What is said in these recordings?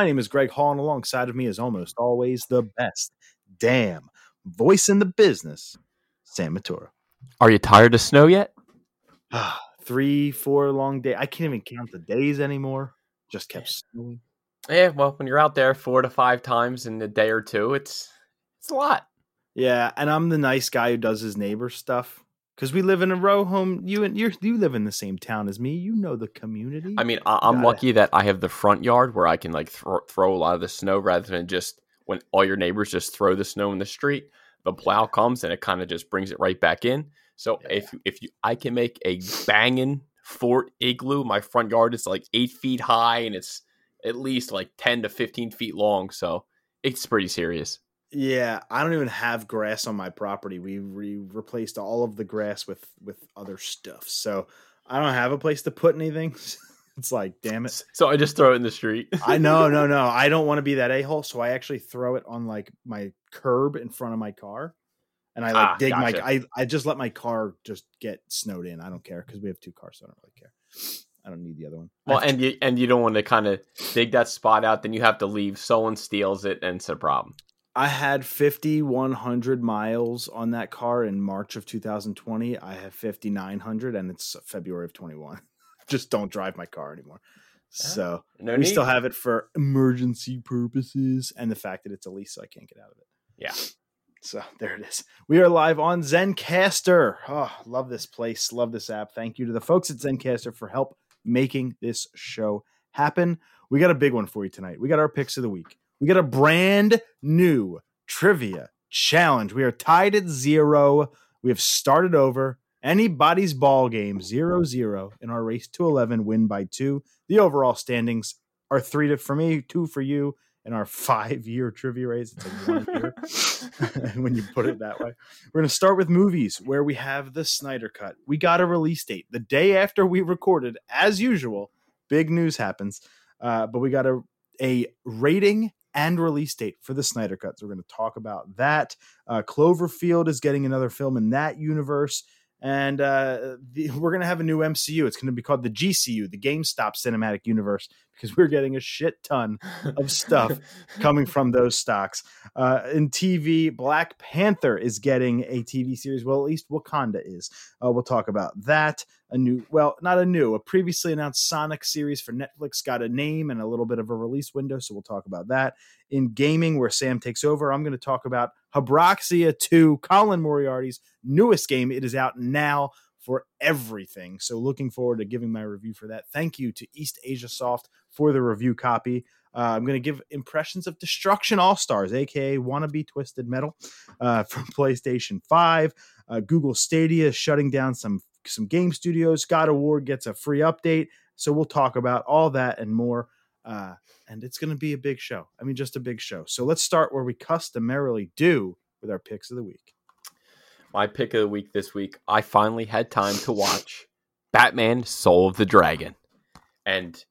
My name is Greg Hall, and alongside of me is almost always the best damn voice in the business, Sam Matura. Are you tired of snow yet? Three, four long days. I can't even count the days anymore. Just kept snowing. Yeah, well, when you're out there four to five times in a day or two, it's it's a lot. Yeah, and I'm the nice guy who does his neighbor stuff because we live in a row home. You and you you live in the same town as me. You know the community. I mean, I, it. lucky that I have the front yard where I can like throw, throw a lot of the snow rather than just when all your neighbors just throw the snow in the street. The plow comes and it kind of just brings it right back in. So Yeah. if if you, I can make a banging fort igloo. My front yard is like eight feet high and it's at least like ten to fifteen feet long. So it's pretty serious. Yeah, I don't even have grass on my property. We we replaced all of the grass with with other stuff. So I don't have a place to put anything. it's like, damn it. So I just throw it in the street. I know, no, no. I don't want to be that a hole, so I actually throw it on like my curb in front of my car, and I like Ah, dig gotcha. my. I I just let my car just get snowed in. I don't care because we have two cars, so I don't really care. I don't need the other one. Well, and you and you don't want to kind of dig that spot out, then you have to leave. Someone steals it, and it's a problem. I had 5,100 miles on that car in March of 2020. I have 5,900 and it's February of 21. Just don't drive my car anymore. So No we need. still have it for emergency purposes and the fact that it's a lease, so I can't get out of it. Yeah. So there it is. We are live on Zencastr. Oh, love this place. Love this app. Thank you to the folks at Zencastr for help making this show happen. We got a big one for you tonight. We got our picks of the week. We got a brand new trivia challenge. We are tied at zero. We have started over. Anybody's ball game, zero zero in our race to 11, win by two. The overall standings are three to, for me, two for you. In our five year trivia race, it's one year when you put it that way. We're going to start with movies where we have the Snyder Cut. We got a release date the day after we recorded, as usual. Big news happens, uh, but we got a a rating and release date for the Snyder Cut. So we're going to talk about that. Uh, Cloverfield is getting another film in that universe. And uh, the, we're going to have a new MCU. It's going to be called the GCU, the GameStop Cinematic Universe, because we're getting a shit ton of stuff coming from those stocks. Uh, in TV, Black Panther is getting a TV series. Well, at least Wakanda is. Uh, we'll talk about that. A new, well, not a new, a previously announced Sonic series for Netflix got a name and a little bit of a release window. So we'll talk about that. In gaming, where Sam takes over, I'm going to talk about Habroxia 2, Colin Moriarty's newest game. It is out now for everything. So looking forward to giving my review for that. Thank you to East Asia Soft for the review copy. Uh, I'm going to give impressions of Destruction All Stars, aka Wannabe Twisted Metal, uh, from PlayStation 5. Uh, Google Stadia is shutting down some some game studios. God War gets a free update. So we'll talk about all that and more. Uh, and it's going to be a big show. I mean, just a big show. So let's start where we customarily do with our picks of the week. My pick of the week this week, I finally had time to watch Batman Soul of the Dragon. And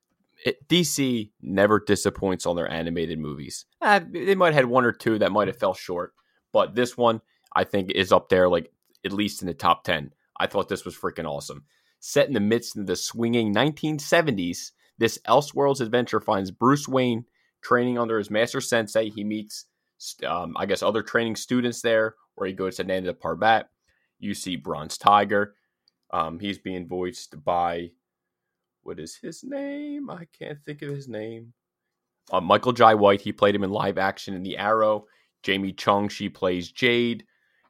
it, DC never disappoints on their animated movies. Eh, they might have had one or two that might have fell short, but this one I think is up there, like at least in the top 10. I thought this was freaking awesome. Set in the midst of the swinging 1970s, this Elseworlds adventure finds Bruce Wayne training under his master sensei. He meets, um, I guess, other training students there, where he goes to Nanda Parbat. You see Bronze Tiger. Um, he's being voiced by, what is his name? I can't think of his name. Uh, Michael Jai White. He played him in live action in The Arrow. Jamie Chung, she plays Jade.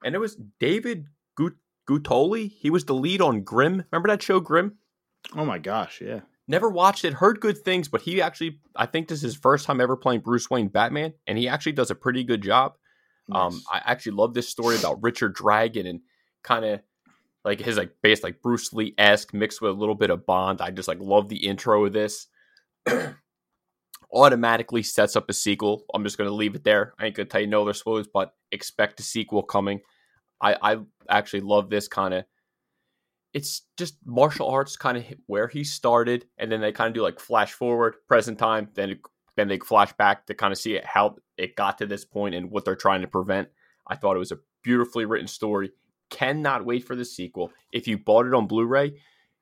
And it was David Gut- Giuntoli. He was the lead on Grimm. Remember that show, Grimm? Oh my gosh, yeah. Never watched it, heard good things, but he actually, I think this is his first time ever playing Bruce Wayne Batman, and he actually does a pretty good job. Um, I actually love this story about Richard Dragon and kind of like his like base like Bruce Lee esque mixed with a little bit of Bond. I just like love the intro of this. Automatically sets up a sequel. I'm just gonna leave it there. I ain't gonna tell you no other spoilers, but expect a sequel coming. I I actually love this kind of. It's just martial arts kind of where he started, and then they kind of do like flash forward, present time, then it, then they flash back to kind of see it, how it got to this point and what they're trying to prevent. I thought it was a beautifully written story, cannot wait for the sequel. If you bought it on Blu-ray,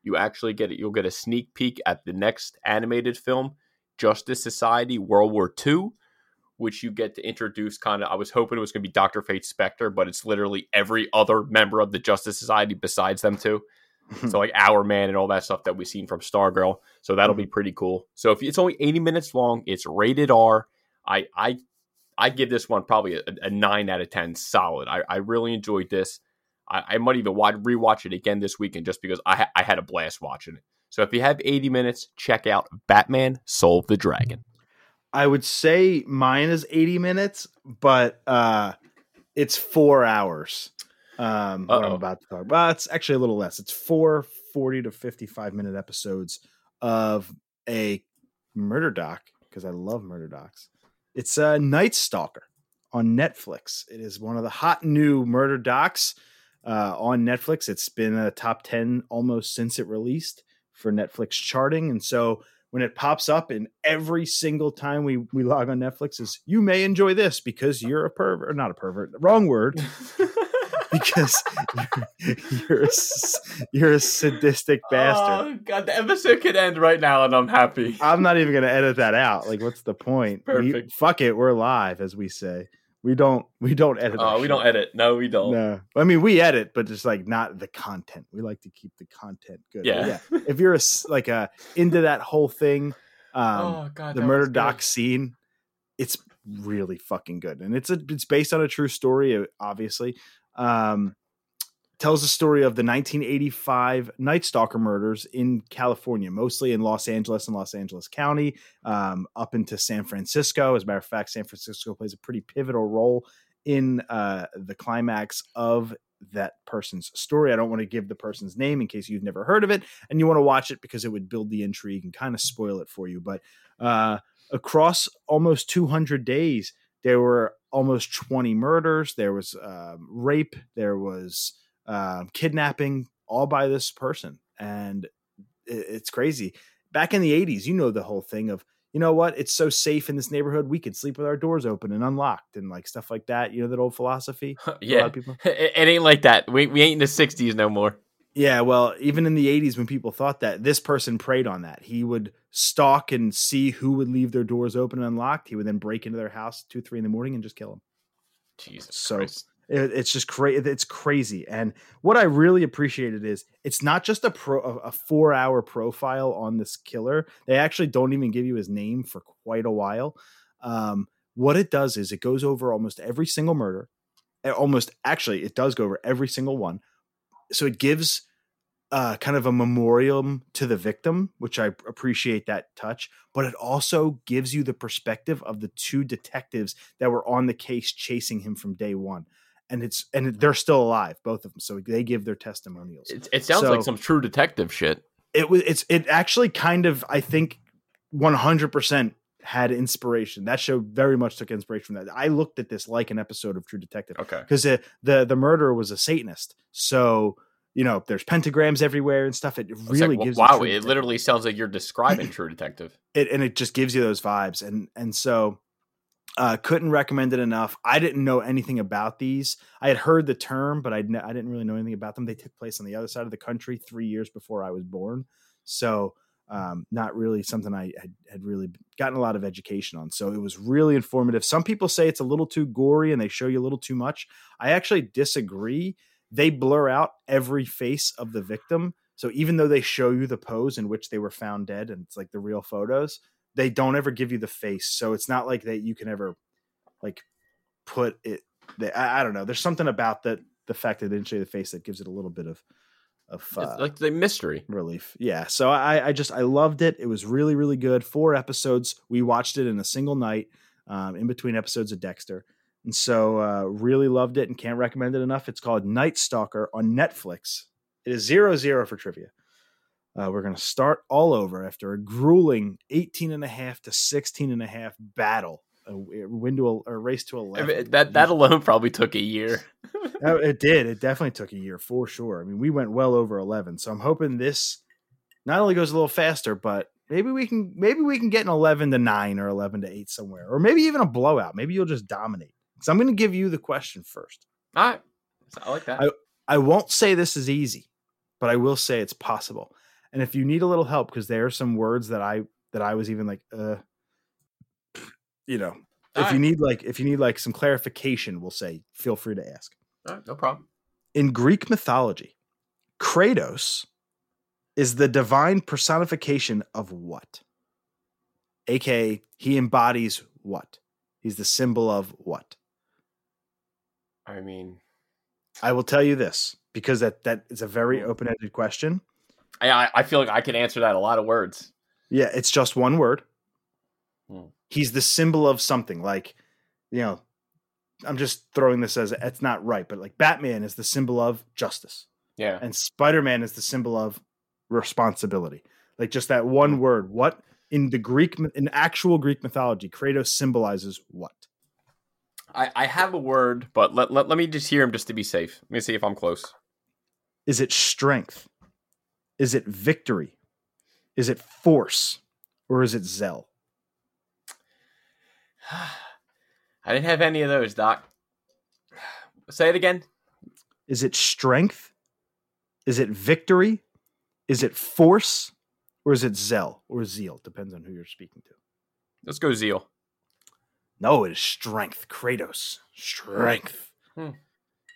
you actually get it. You'll get a sneak peek at the next animated film, Justice Society World War II, which you get to introduce. Kind of, I was hoping it was going to be Doctor Fate Spectre, but it's literally every other member of the Justice Society besides them two. So like Hourman and all that stuff that we've seen from Stargirl. So that'll be pretty cool. So if it's only 80 minutes long, it's rated R. I I I give this one probably a, a nine out of ten, solid. I, I really enjoyed this. I, I might even watch, rewatch it again this weekend just because I ha- I had a blast watching it. So if you have 80 minutes, check out Batman Soul of the Dragon. I would say mine is 80 minutes, but uh it's four hours. Um what I'm about to talk. Well, it's actually a little less. It's four 40 to 55 minute episodes of a murder doc, because I love murder docs. It's a Night Stalker on Netflix. It is one of the hot new murder docs uh, on Netflix. It's been a top 10 almost since it released for Netflix charting. And so when it pops up and every single time we, we log on Netflix is you may enjoy this because you're a pervert, or not a pervert, wrong word, because you're, you're, a, you're a sadistic bastard. Oh god, the episode could end right now, and I'm happy. I'm not even going to edit that out. Like, what's the point? We- Perfect. fuck it. We're live, as we say. We don't. We don't edit. Oh, we don't edit. No, we don't. No, I mean we edit, but just like not the content. We like to keep the content good. But Yeah. If you're a, like a into that whole thing, um, oh god, the murder doc scene, it's really fucking good, and it's a it's based on a true story, obviously. Um, tells the story of the 1985 Night Stalker murders in California, mostly in Los Angeles and Los Angeles County, um, up into San Francisco. As a matter of fact, San Francisco plays a pretty pivotal role in uh, the climax of that person's story. I don't want to give the person's name in case you've never heard of it and you want to watch it because it would build the intrigue and kind of spoil it for you. But uh, across almost 200 days, there were almost 20 murders. There was um, rape. There was um, kidnapping, all by this person, and it's crazy. Back in the 80s, you know the whole thing of you know what? It's so safe in this neighborhood. We can sleep with our doors open and unlocked and like stuff like that. You know that old philosophy. for a lot yeah, of people. it, it ain't like that. We we ain't in the '60s no more. Yeah, well, even in the 80s, when people thought that, this person preyed on that. He would stalk and see who would leave their doors open and unlocked. He would then break into their house two, three in the morning and just kill them. Jesus So- Christ. It, it's just crazy. It's crazy. And what I really appreciated is it's not just a pro, a, four hour profile on this killer. They actually don't even give you his name for quite a while. Um, what it does is it goes over almost every single murder. Uh, Almost actually, it does go over every single one. So it gives uh, kind of a memoriam to the victim, which I appreciate that touch. But it also gives you the perspective of the two detectives that were on the case chasing him from day one and it's and they're still alive, both of them. So they give their testimonials. It, it sounds So- like some true detective shit. It was it's it actually kind of I think one hundred percent had inspiration. That show very much took inspiration from that. I looked at this like an episode of True Detective Okay. because the, the the murderer was a Satanist. So you know there's pentagrams everywhere and stuff. It really like, gives you wow. It Detective. literally sounds like you're describing True Detective. it and it just gives you those vibes and and so uh couldn't recommend it enough i didn't know anything about these i had heard the term but ne- i didn't really know anything about them they took place on the other side of the country three years before i was born so um not really something i had, had really gotten a lot of education on. So it was really informative. Some people say it's a little too gory and they show you a little too much. I actually disagree. They blur out every face of the victim. So even though they show you the pose in which they were found dead and it's like the real photos they don't ever give you the face. So it's not like that you can ever like put it I, I don't know. There's something about that the fact that they didn't show you the face that gives it a little bit of of uh, like the mystery. relief. Yeah so i i just i loved it. It was really really good. Four episodes. We watched it in a single night um, in between episodes of dexter. And so uh, really loved it and can't recommend it enough. It's called night stalker on netflix. It is zero zero for trivia. Uh, we're going to start all over after a grueling 18 and a half to 16 and a half battle a, to a, race to 11 that that alone probably took a year. It did. It definitely took a year for sure. I mean, we went well over 11. So I'm hoping this not only goes a little faster, but maybe we can maybe we can get an 11 to 9 or 11 to 8 somewhere. Or maybe even a blowout. Maybe you'll just dominate. So I'm going to give you the question first. All right. I like that. I- I won't say this is easy, but I will say it's possible. And if you need a little help, because there are some words that I that I was even like, uh, you know, if All you need like if you need like some clarification, we'll say feel free to ask. All right, no problem. In Greek mythology, Kratos is the divine personification of what? AKA, he embodies what? He's the symbol of what? I mean, I will tell you this because that that is a very hmm. open-ended question. I I- I feel like I can answer that a lot of words. Yeah, it's just one word. Hmm. He's the symbol of something. Like, you know, I'm just throwing this as it's not right, but like Batman is the symbol of justice, Yeah. and Spider Man is the symbol of responsibility. Like just that one word. What in the Greek, in actual Greek mythology, Kratos symbolizes what? I, I have a word, but let, let, let me just hear him just to be safe. Let me see if I'm close. Is it strength? Is it victory? Is it force? Or is it zeal? I didn't have any of those, Doc. Say it again. Is it strength? Is it victory? Is it force? Or is it zeal or zeal? Depends on who you're speaking to. Let's go Zeal. No, it is strength. Kratos. Strength. Hmm.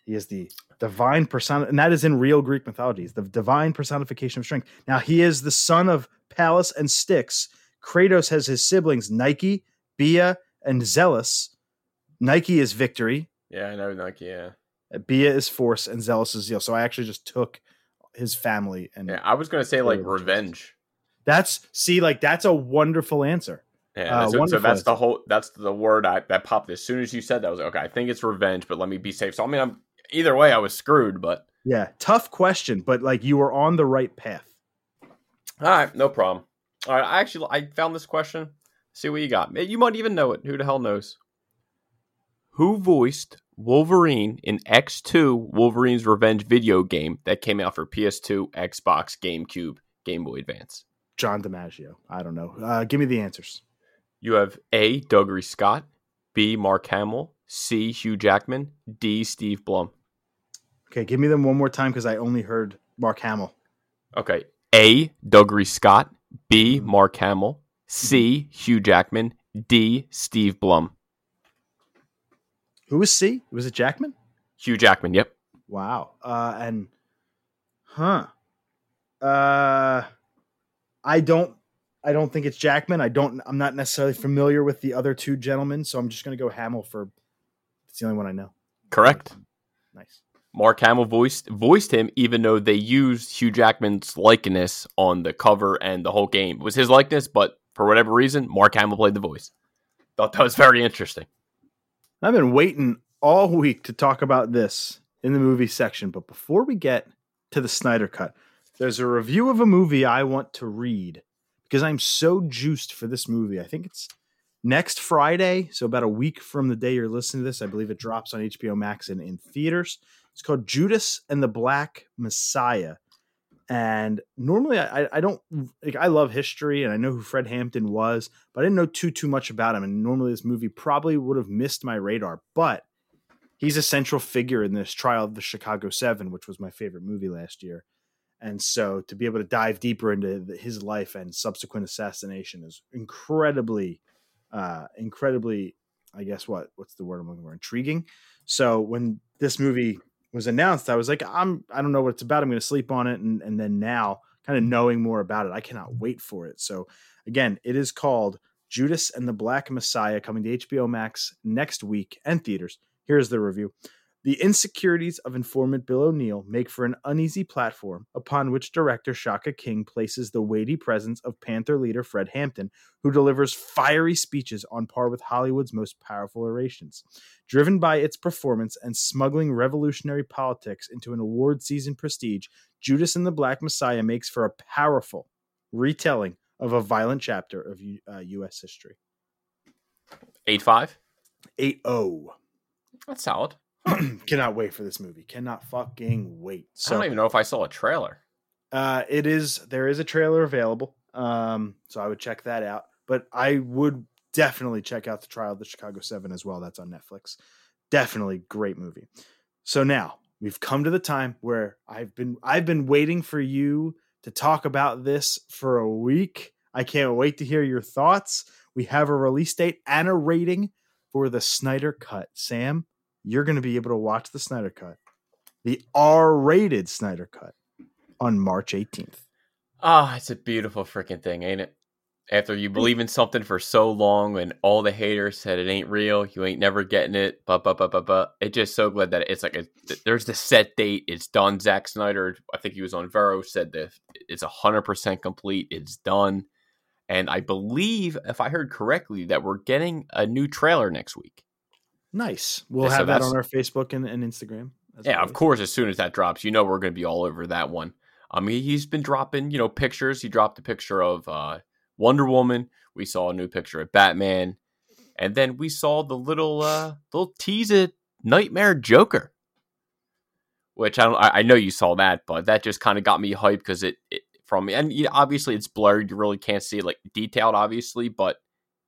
He is the divine persona, and that is in real Greek mythology. The divine personification of strength. Now, he is the son of Pallas and Styx. Kratos has his siblings, Nike, Bia, and Zelus. Nike is victory. Yeah, I know Nike. Yeah. Bia is force, and Zelus is zeal. So I actually just took his family and Yeah. I was gonna say like revenge. that's see, like that's a wonderful answer. Yeah. Uh, so, so that's the whole. That's the word I, that popped as soon as you said that. I was like, okay. I think it's revenge, but let me be safe. So I mean, I'm either way. I was screwed, but Yeah, tough question, but like you were on the right path. all right, no problem. All right. I actually I found this question. See what you got. You might even know it. Who the hell knows? Who voiced Wolverine in X2 Wolverine's Revenge video game that came out for PS2, Xbox, GameCube, Game Boy Advance? John DiMaggio. I don't know. Uh, give me the answers. You have A. Dougray Scott, B. Mark Hamill, C. Hugh Jackman, D. Steve Blum. Okay, give me them one more time because I only heard Mark Hamill. Okay. A. Dougray Scott, B. Mark Hamill, C. Hugh Jackman, D. Steve Blum. Who was C? Was it Jackman? Hugh Jackman. Yep. Wow. Uh, and huh. Uh, I don't. I don't think it's Jackman. I don't. I'm not necessarily familiar with the other two gentlemen, so I'm just gonna go Hamill for. It's the only one I know. Correct. Nice. Mark Hamill voiced voiced him, even though they used Hugh Jackman's likeness on the cover and the whole game. It was his likeness, but for whatever reason, Mark Hamill played the voice. Thought that was very interesting. I've been waiting all week to talk about this in the movie section, but before we get to the Snyder cut, there's a review of a movie I want to read because I'm so juiced for this movie. I think it's next Friday, so about a week from the day you're listening to this. I believe it drops on HBO Max and in theaters. It's called Judas and the Black Messiah. And normally, I, I don't like. I love history, and I know who Fred Hampton was, but I didn't know too too much about him. And normally, this movie probably would have missed my radar. But he's a central figure in this trial of the Chicago Seven, which was my favorite movie last year. And so, to be able to dive deeper into his life and subsequent assassination is incredibly, uh, incredibly. I guess what what's the word I'm looking for? Intriguing. So when this movie was announced, I was like, I'm I don't know what it's about. I'm going to sleep on it, and and then now, kind of mm-hmm. knowing more about it, I cannot wait for it. So again, it is called Judas and the Black Messiah, coming to HBO Max next week and theaters. Here's the review. The insecurities of informant Bill O'Neill make for an uneasy platform upon which director Shaka King places the weighty presence of Panther leader Fred Hampton, who delivers fiery speeches on par with Hollywood's most powerful orations. Driven by its performance and smuggling revolutionary politics into an award season prestige, Judas and the Black Messiah makes for a powerful retelling of a violent chapter of U- uh, U.S. history. Eight five. 8 0. That's solid. Cannot wait for this movie. Cannot fucking wait. So, I don't even know if I saw a trailer. uh, it is, there is a trailer available. Um, so I would check that out. But I would definitely check out the trial of the Chicago Seven as well. That's on Netflix. Definitely great movie. So now we've come to the time where I've been I've been waiting for you to talk about this for a week. I can't wait to hear your thoughts. We have a release date and a rating for the Snyder Cut. Sam, you're going to be able to watch the Snyder Cut, the R-rated Snyder Cut, on March 18th. Ah, oh, it's a beautiful freaking thing, ain't it? After you believe in something for so long and all the haters said it ain't real, you ain't never getting it, but but but but but it just so glad that it's like a, there's the set date, it's done. Zack Snyder, I think he was on Vero, said that it's hundred percent complete, it's done. And I believe, if I heard correctly, that we're getting a new trailer next week. Nice. We'll have that on our Facebook and, and Instagram. Yeah, always. of course. As soon as that drops, you know we're going to be all over that one. Um, he, he's been dropping, you know, pictures. He dropped a picture of uh, Wonder Woman. We saw a new picture of Batman, and then we saw the little uh, little teaser Nightmare Joker, which I don't. I, I know you saw that, but that just kind of got me hyped because it, it from. And you know, obviously, it's blurred. You really can't see it like detailed, obviously, but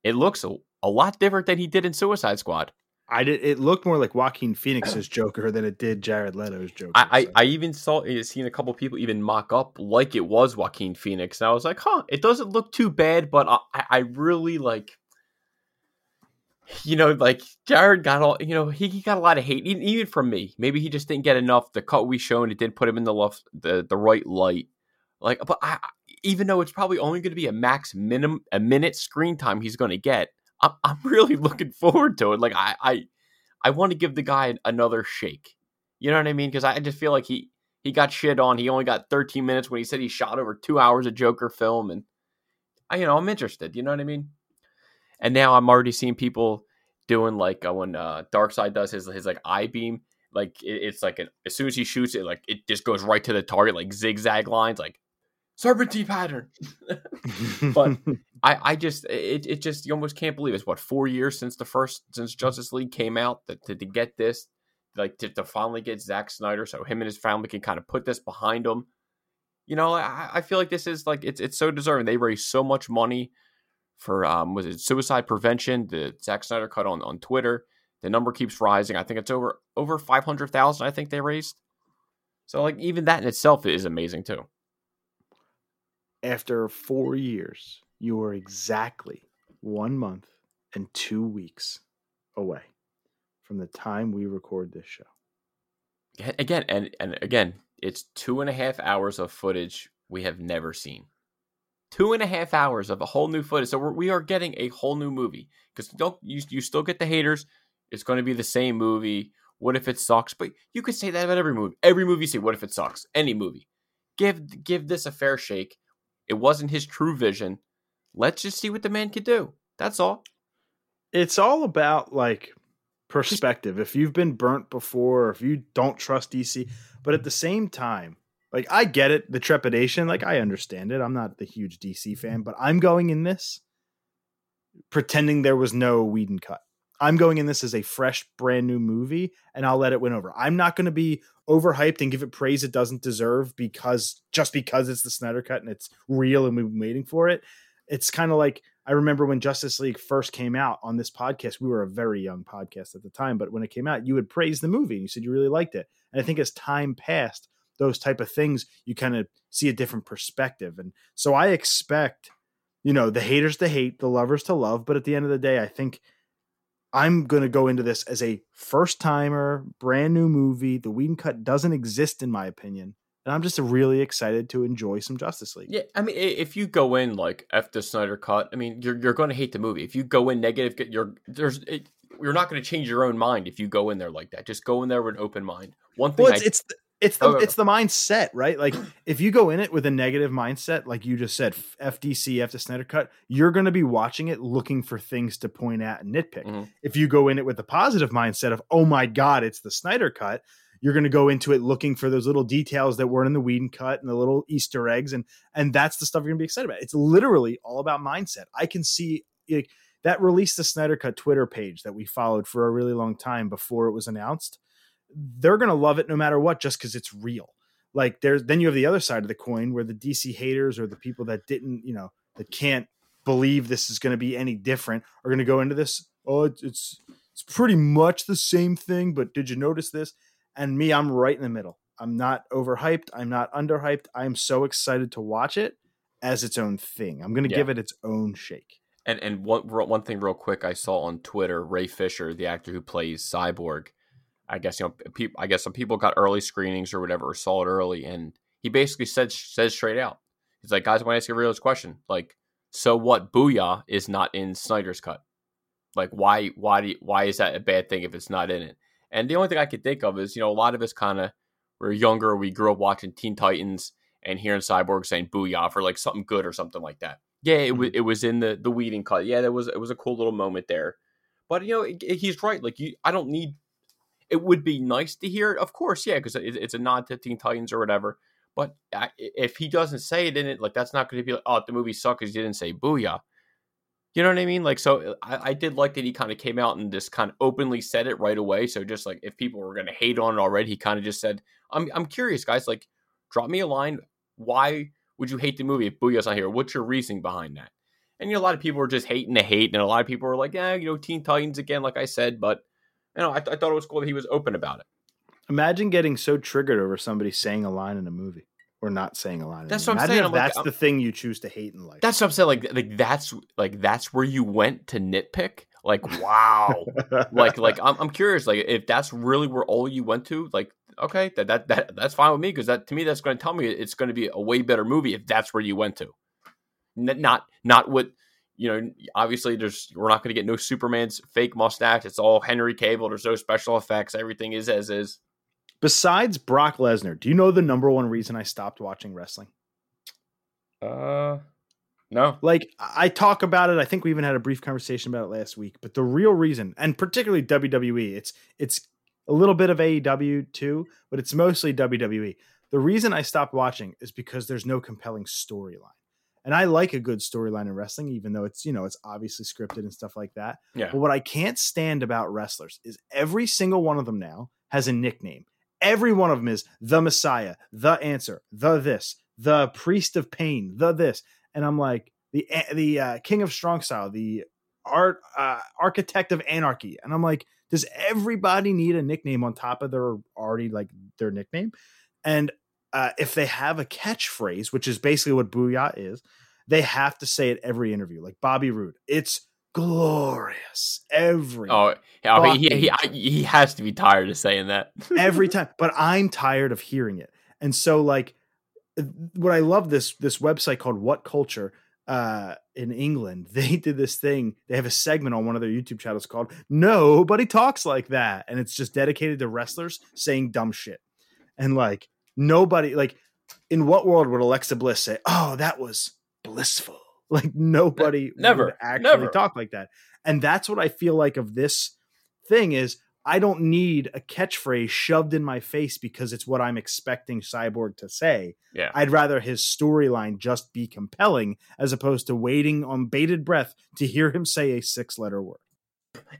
it looks a, a lot different than he did in Suicide Squad. I did. It looked more like Joaquin Phoenix's Joker than it did Jared Leto's Joker. I, so. I, I, even saw eh, seen a couple people even mock up like it was Joaquin Phoenix, and I was like, huh, it doesn't look too bad, but I, I really like. You know, like Jared got all. You know, he, he got a lot of hate, even from me. Maybe he just didn't get enough. The cut we showed, it didn't put him in the left, the the right light. Like, but I, even though it's probably only going to be a max minimum a minute screen time he's going to get, I'm, really looking forward to it. Like, I I, I want to give the guy another shake. You know what I mean? Because I just feel like he he got shit on. He only got 13 minutes when he said he shot over two hours of Joker film, and I, you know, I'm interested. You know what I mean? And now I'm already seeing people doing like uh, when uh, Darkseid does his his like eye beam like it, it's like an, as soon as he shoots it, like it just goes right to the target, like zigzag lines, like serpentine pattern. but I, I just it, it just you almost can't believe it's what four years since the first since Justice League came out that to, to get this like to, to finally get Zack Snyder so him and his family can kind of put this behind them. You know, I, I feel like this is like it's it's so deserving. They raised so much money for um was it suicide prevention, the Zack Snyder cut on on Twitter. The number keeps rising. I think it's over over five hundred thousand. I think they raised. So like even that in itself is amazing too after four years, you are exactly one month and two weeks away from the time we record this show. Again, and, and again, it's two and a half hours of footage we have never seen. Two and a half hours of a whole new footage. So we're, we are getting a whole new movie because don't you, you still get the haters. It's going to be the same movie. What if it sucks? But you could say that about every movie. Every movie, you say, "What if it sucks?" Any movie. Give give this a fair shake it wasn't his true vision. Let's just see what the man could do. That's all. It's all about like perspective. if you've been burnt before, if you don't trust DC, but at the same time, like I get it, the trepidation, like I understand it. I'm not the huge DC fan, but I'm going in this pretending there was no Whedon cut. I'm going in this as a fresh, brand new movie, and I'll let it win over. I'm not going to be overhyped and give it praise it doesn't deserve because just because it's the Snyder cut and it's real and we've been waiting for it. It's kind of like I remember when Justice League first came out on this podcast. We were a very young podcast at the time, but when it came out, you would praise the movie and you said you really liked it. And I think as time passed, those type of things, you kind of see a different perspective. And so I expect, you know, the haters to hate, the lovers to love. But at the end of the day, I think I'm going to go into this as a first timer, brand new movie. The Whedon cut doesn't exist, in my opinion. And I'm just really excited to enjoy some Justice League. Yeah, I mean, if you go in like F the Snyder cut, I mean, you're you're going to hate the movie. If you go in negative, you're there's it, you're not going to change your own mind if you go in there like that. Just go in there with an open mind. One thing, well, it's, I, it's it's the oh, it's the mindset, right? Like if you go in it with a negative mindset, like you just said, FDC, F the Snyder Cut, you're going to be watching it looking for things to point at and nitpick. Mm-hmm. If you go in it with the positive mindset of, oh my god, it's the Snyder Cut, you're going to go into it looking for those little details that weren't in the Whedon cut and the little Easter eggs, and and that's the stuff you're going to be excited about. It's literally all about mindset. I can see that released the Snyder Cut Twitter page that we followed for a really long time before it was announced they're going to love it no matter what just because it's real like there's then you have the other side of the coin where the dc haters or the people that didn't you know that can't believe this is going to be any different are going to go into this oh it's, it's it's pretty much the same thing but did you notice this And me, I'm right in the middle. I'm not overhyped. I'm not underhyped. I'm so excited to watch it as its own thing. I'm going to Yeah. give it its own shake. And and one one thing real quick I saw on Twitter, Ray Fisher, the actor who plays Cyborg, I guess you know people I guess some people got early screenings or whatever or saw it early and he basically said says straight out. He's like, guys, I want to ask you a real question. Like, so what Booyah is not in Snyder's cut? Like why why do you, why is that a bad thing if it's not in it? And the only thing I could think of is, you know, a lot of us kind of we're younger, we grew up watching Teen Titans and hearing Cyborg saying "booyah" for like something good or something like that. Yeah, it was mm-hmm. it was in the the Whedon cut. Yeah, that was it was a cool little moment there. But you know, it- it- he's right. Like you, I don't need. It would be nice to hear it, of course, yeah, because it, it's a nod to Teen Titans or whatever. But I, if he doesn't say it in it, like that's not going to be like, oh, the movie sucked because he didn't say "booyah." You know what I mean? Like, so I, I did like that he kind of came out and just kind of openly said it right away. So just like if people were going to hate on it already, he kind of just said, "I'm I'm curious, guys. Like, drop me a line. Why would you hate the movie if Booyah's not here? What's your reasoning behind that?" And you know, a lot of people were just hating the hate, and a lot of people were like, "Yeah, you know, Teen Titans again," like I said. But you know, I, I thought it was cool that he was open about it. Imagine getting so triggered over somebody saying a line in a movie or not saying a lot. That's what I'm saying. I'm like, that's I'm- the thing you choose to hate in life. That's what I'm saying. Like, like that's like that's where you went to nitpick. Like, wow. like like I'm, I'm curious like if that's really where all you went to like okay that that, that that's fine with me because that to me that's going to tell me it's going to be a way better movie if that's where you went to N- not not what you know obviously there's we're not going to get no superman's fake mustache it's all Henry Cavill there's no special effects everything is as is Besides Brock Lesnar, do you know the number one reason I stopped watching wrestling? uh no Like I talk about it. I think we even had a brief conversation about it last week. But the real reason, and particularly WWE, it's it's a little bit of AEW too, but it's mostly WWE. The reason I stopped watching is because there's no compelling storyline. And I like a good storyline in wrestling, even though it's, you know, it's obviously scripted and stuff like that. yeah But what I can't stand about wrestlers is every single one of them now has a nickname. Every one of them is the Messiah, the answer, the this, the priest of pain, the this. And I'm like, the the uh, king of strong style, the art uh, architect of anarchy. And I'm like, does everybody need a nickname on top of their already like their nickname? And uh, if they have a catchphrase, which is basically what Booyah is, they have to say it every interview. Like Bobby Roode, it's glorious every oh I mean, he, he, I- he has to be tired of saying that every time. But I'm tired of hearing it. And so like what I love this this website called What Culture uh in England, they did this thing. They have a segment on one of their YouTube channels called Nobody Talks Like That. And it's just dedicated to wrestlers saying dumb shit. And like nobody like in what world would Alexa Bliss say, "Oh, that was blissful"? Like nobody never, would actually never. talk like that. And that's what I feel like of this thing is I don't need a catchphrase shoved in my face because it's what I'm expecting Cyborg to say. yeah I'd rather his storyline just be compelling as opposed to waiting on bated breath to hear him say a six letter word.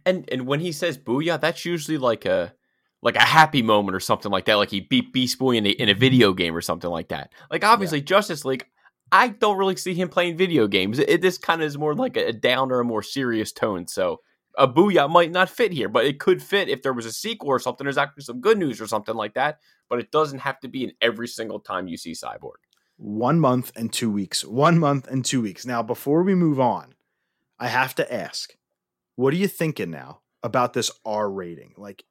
And and when he says "booyah," that's usually like a like a happy moment or something like that. Like he beat Beast Boy in a, in a video game or something like that. Like obviously Justice League, I don't really see him playing video games. It, this kind of is more like a, a downer, a more serious tone. So a booyah might not fit here, but it could fit if there was a sequel or something. There's actually some good news or something like that. But it doesn't have to be in every single time you see Cyborg. One month and two weeks. One month and two weeks. Now, before we move on, I have to ask what are you thinking now about this R rating? Like,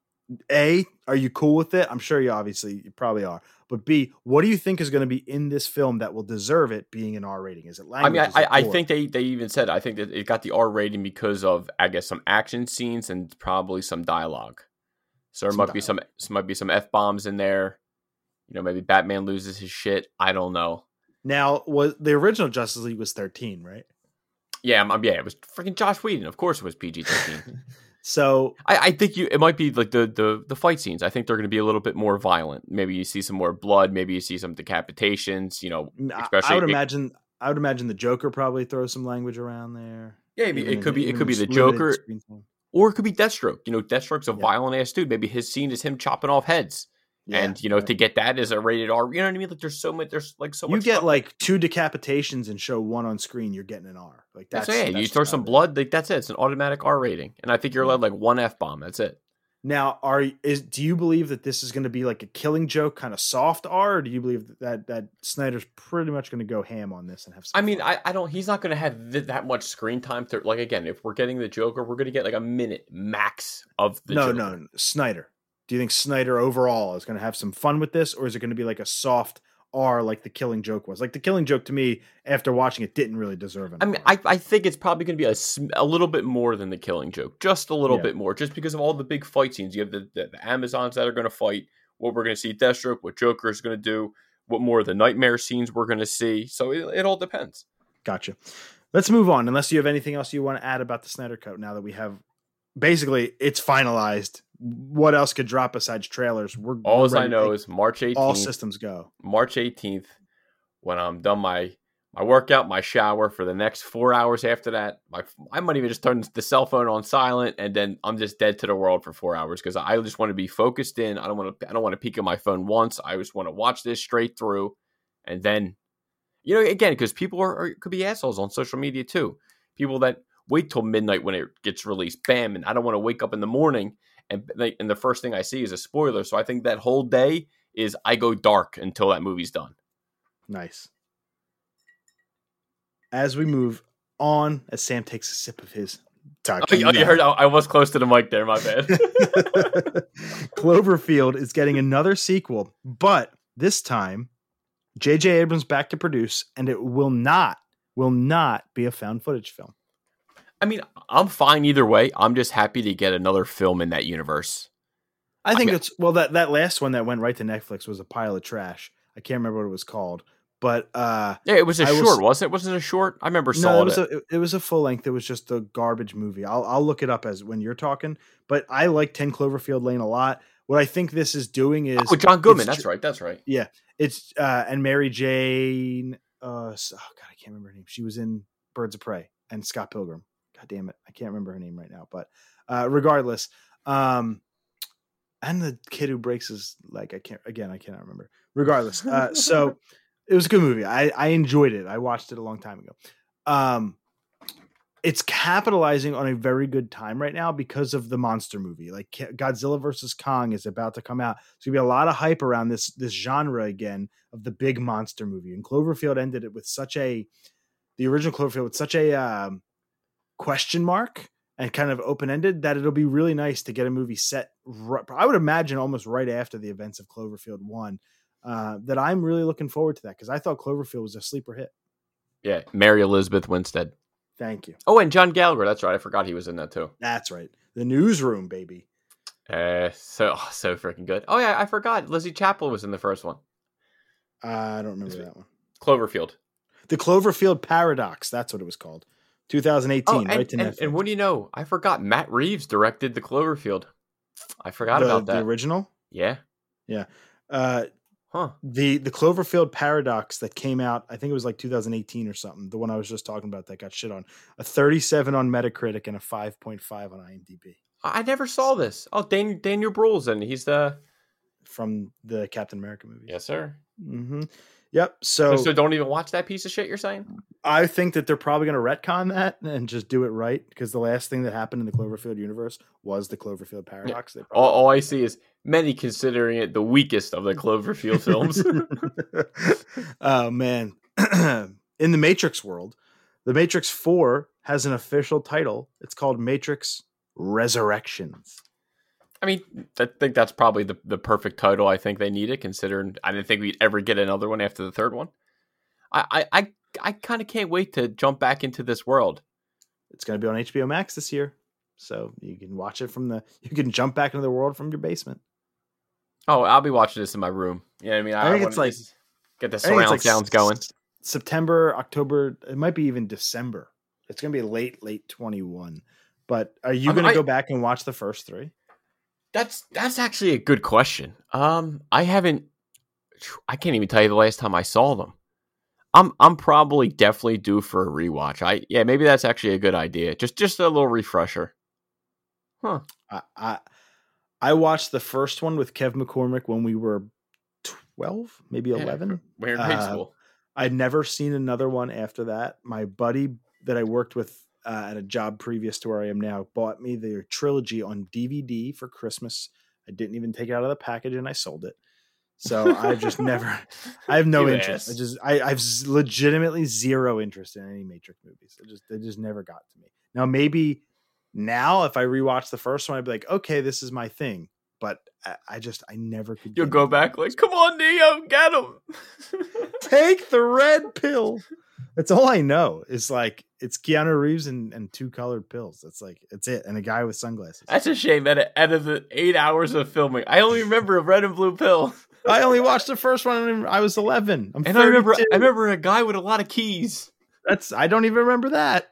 A, are you cool with it? I'm sure you obviously you probably are. But B, what do you think is going to be in this film that will deserve it being an R rating? Is it I mean, Is I, I think they, they even said I think that it got the R rating because of I guess some action scenes and probably some dialogue. So there Some might be some, some might be some f bombs in there. You know, maybe Batman loses his shit. I don't know. now was the original Justice League was 13, right? Yeah, I'm, I'm- yeah, it was freaking Josh Whedon. Of course, it was PG thirteen. So I, I think you it might be like the the the fight scenes. I think they're going to be a little bit more violent. Maybe you see some more blood. Maybe you see some decapitations. You know, I- especially I would it- imagine I would imagine the Joker probably throws some language around there. Yeah, it in- could be it could be the Joker. or it could be Deathstroke. You know, Deathstroke's a Yeah. violent ass dude. Maybe his scene is him chopping off heads, Yeah, and you know, to get that as a rated R, you know what I mean? Like, there's so much. There's like so you much. You get stuff. like two decapitations and show one on screen, you're getting an R. Like that's, that's, it. you throw some blood, like that's it. It's an automatic R rating, and I think you're allowed like one f bomb. That's it. Now, are is do you believe that this is going to be like a Killing Joke kind of soft R, or do you believe that that Snyder's pretty much going to go ham on this and have? Some I mean, I, I don't. He's not going to have th- that much screen time. To like again, if we're getting the Joker, we're going to get like a minute max of the. No, Joker. no, no, Snyder. Do you think Snyder overall is going to have some fun with this, or is it going to be like a soft R like the Killing Joke was? Like the Killing Joke to me, after watching it, didn't really deserve it. I mean, I, I think it's probably going to be a, a little bit more than the Killing Joke, just a little Yeah. bit more, just because of all the big fight scenes. You have the, the, the Amazons that are going to fight. What we're going to see Deathstroke, what Joker is going to do, what more of the nightmare scenes we're going to see. So it, it all depends. Gotcha. Let's move on. Unless you have anything else you want to add about the Snyder Cut, now that we have basically it's finalized. What else could drop besides trailers? We're All as I know is March 18th. all systems go. March 18th, when I'm done my my workout, my shower for the next four hours after that. My I might even just turn the cell phone on silent, and then I'm just dead to the world for four hours because I just want to be focused in. I don't want to. I don't want to peek at my phone once. I just want to watch this straight through, and then, you know, again, because people are, are could be assholes on social media too. People that wait till midnight when it gets released, bam, and I don't want to wake up in the morning and like, and the first thing I see is a spoiler. So I think that whole day is I go dark until that movie's done. Nice. As we move on, as Sam takes a sip of his Oh, oh you, you heard I, I was close to the mic there. My bad. Cloverfield is getting another sequel, but this time J.J. Abrams back to produce, and it will not will not be a found footage film. I mean, I'm fine either way. I'm just happy to get another film in that universe. I think mean- it's well that that last one that went right to Netflix was a pile of trash. I can't remember what it was called, but uh Yeah, it was a I short, s- wasn't it? Wasn't it a short? I remember no, it was it. a it was a full length. It was just a garbage movie. I'll I'll look it up as when you're talking. But I like Ten Cloverfield Lane a lot. What I think this is doing is oh, John Goodman. That's right. That's right. Yeah, it's uh and Mary Jane uh oh god I can't remember her name. She was in Birds of Prey and Scott Pilgrim. God damn it. I can't remember her name right now, but uh regardless, um and the kid who breaks his leg, I can't again, I cannot remember. Regardless. Uh so it was a good movie. I I enjoyed it. I watched it a long time ago. Um it's capitalizing on a very good time right now because of the monster movie. Like Godzilla versus Kong is about to come out. There's gonna be a lot of hype around this this genre again of the big monster movie. And Cloverfield ended it with such a the original Cloverfield with such a um, question mark and kind of open ended that it'll be really nice to get a movie set. Right, I would imagine almost right after the events of Cloverfield one. Uh, that I'm really looking forward to that because I thought Cloverfield was a sleeper hit. Yeah, Mary Elizabeth Winstead. Thank you. Oh, and John Gallagher. That's right. I forgot he was in that too. That's right. The newsroom, baby. Uh, so so freaking good. Oh yeah, I forgot. Lizzy Caplan was in the first one. I don't remember that one. Cloverfield. The Cloverfield Paradox. That's what it was called. 2018, Oh, and, right to and, Netflix. and what do you know? I forgot. Matt Reeves directed the Cloverfield. I forgot the, about the that. original. yeah. Yeah. Uh, Huh. the the Cloverfield Paradox that came out, I think it was like 2018 or something. The one I was just talking about that got shit on. A 37 on Metacritic and a 5.5 on IMDb I never saw this. Oh, Dan, Daniel Bruhl's in. He's the from the Captain America movie. yes, sir. hmm Yep. So, So, don't even watch that piece of shit. You're saying? I think that they're probably going to retcon that and just do it right because the last thing that happened in the Cloverfield universe was the Cloverfield Paradox. They All, all I see is many considering it the weakest of the Cloverfield films. oh man. In the Matrix world, the Matrix 4 has an official title. It's called Matrix Resurrections. I mean, I think that's probably the, the perfect title. I think they need it, considering I didn't think we'd ever get another one after the third one. I I I, I kind of can't wait to jump back into this world. It's going to be on HBO Max this year. So you can watch it from the you can jump back into the world from your basement. Oh, I'll be watching this in my room. You know what I mean? I think it's like- get the I surround like sounds going. s- September, October, it might be even December. It's going to be late late 21. But are you going to go back and watch the first 3? That's that's actually a good question. Um, I haven't. I can't even tell you the last time I saw them. I'm I'm probably definitely due for a rewatch. I yeah, maybe that's actually a good idea. Just just a little refresher. Huh. I, I I watched the first one with Kev McCormick when we were 12, maybe Yeah, 11. We're in grade Uh, school. I'd never seen another one after that. My buddy that I worked with uh, at a job previous to where I am now bought me the trilogy on DVD for Christmas. I didn't even take it out of the package and I sold it. So I've just never, I have no You interest. I just, I, I've legitimately zero interest in any Matrix movies. It just, they just never got to me. Now maybe now if I rewatch the first one, I'd be like, okay, this is my thing. But I, I just, I never could. You'll go back like, come on, Neo, get him. take the red pill. That's all I know. Is like it's Keanu Reeves and, and two colored pills. That's like it's it, and a guy with sunglasses. That's a shame that out of the eight hours of filming, I only remember a red and blue pill. I only watched the first one when I was eleven. I'm And I remember, I remember a guy with a lot of keys. That's I don't even remember that.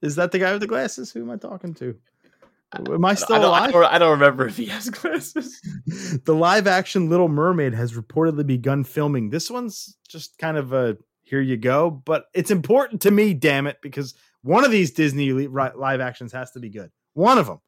Is that the guy with the glasses? Who am I talking to? Am I still I don't, I, alive? don't, I don't remember if he has glasses. the live action Little Mermaid has reportedly begun filming. This one's just kind of a here you go, but it's important to me, damn it, because one of these Disney live actions has to be good. One of them.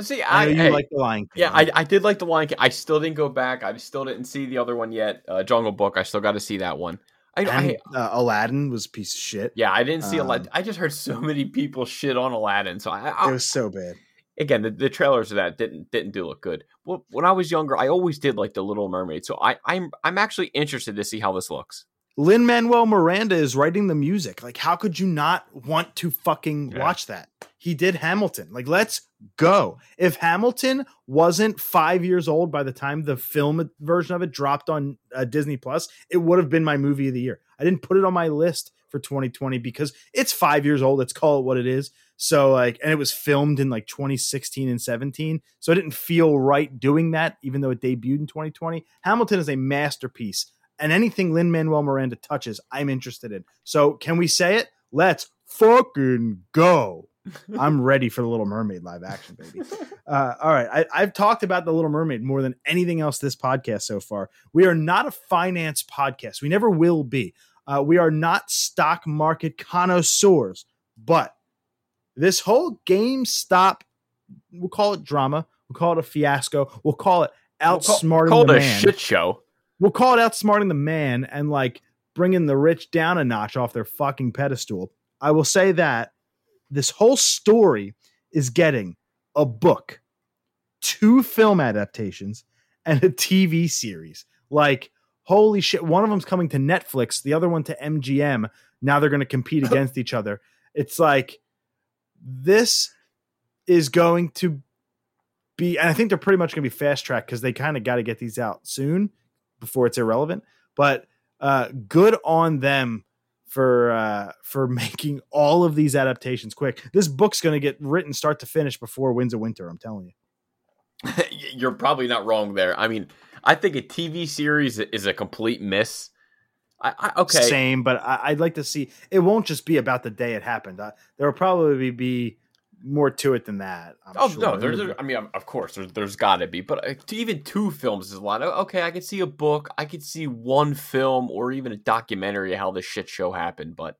See, I, I, know you hey, like the Lion King. yeah, I, I did like the Lion King. I still didn't go back. I still didn't see the other one yet. Uh, Jungle Book. I still got to see that one. I, I and uh, Aladdin was a piece of shit. yeah, I didn't see a lot. Um, I just heard so many people shit on Aladdin. So I, I It was so bad. again, the, the trailers of that didn't didn't do look good. Well, when I was younger, I always did like the Little Mermaid. So I, I'm I'm actually interested to see how this looks. Lin Manuel Miranda is writing the music. Like, how could you not want to fucking Yeah. watch that? He did Hamilton. Like, let's go. If Hamilton wasn't five years old by the time the film version of it dropped on uh, Disney Plus, it would have been my movie of the year. I didn't put it on my list for 2020 because it's five years old. Let's call it what it is. So, like, and it was filmed in like 2016 and 17. So, I didn't feel right doing that, even though it debuted in 2020. Hamilton is a masterpiece and anything Lin Manuel Miranda touches, I'm interested in. So can we say it? Let's fucking go. I'm ready for the Little Mermaid live action, baby. Uh, all right. I, I've talked about the Little Mermaid more than anything else this podcast so far. We are not a finance podcast. We never will be. Uh, we are not stock market connoisseurs, but this whole GameStop, we'll call it drama. We'll call it a fiasco. We'll call it outsmarting Called the a man shit show. We'll call it outsmarting the man and like bringing the rich down a notch off their fucking pedestal. I will say that this whole story is getting a book, two film adaptations, and a TV series. Like, holy shit. One of them's coming to Netflix, the other one to MGM. Now they're going to compete against each other. It's like, this is going to be, and I think they're pretty much going to be fast track because they kind of got to get these out soon before it's irrelevant. But uh, good on them for uh, for making all of these adaptations quick. This book's going to get written start to finish before Winds of Winter. I'm telling you. You're probably not wrong there. I mean, I think a TV series is a complete miss. I, I okay. Same, but I, I'd like to see. It won't just be about the day it happened. Uh, there will probably be more to it than that. I'm Oh sure. no, there, there, I mean, of course, there's there's got to be, but uh, even two films is a lot. Okay, I could see a book, I could see one film, or even a documentary of how this shit show happened. But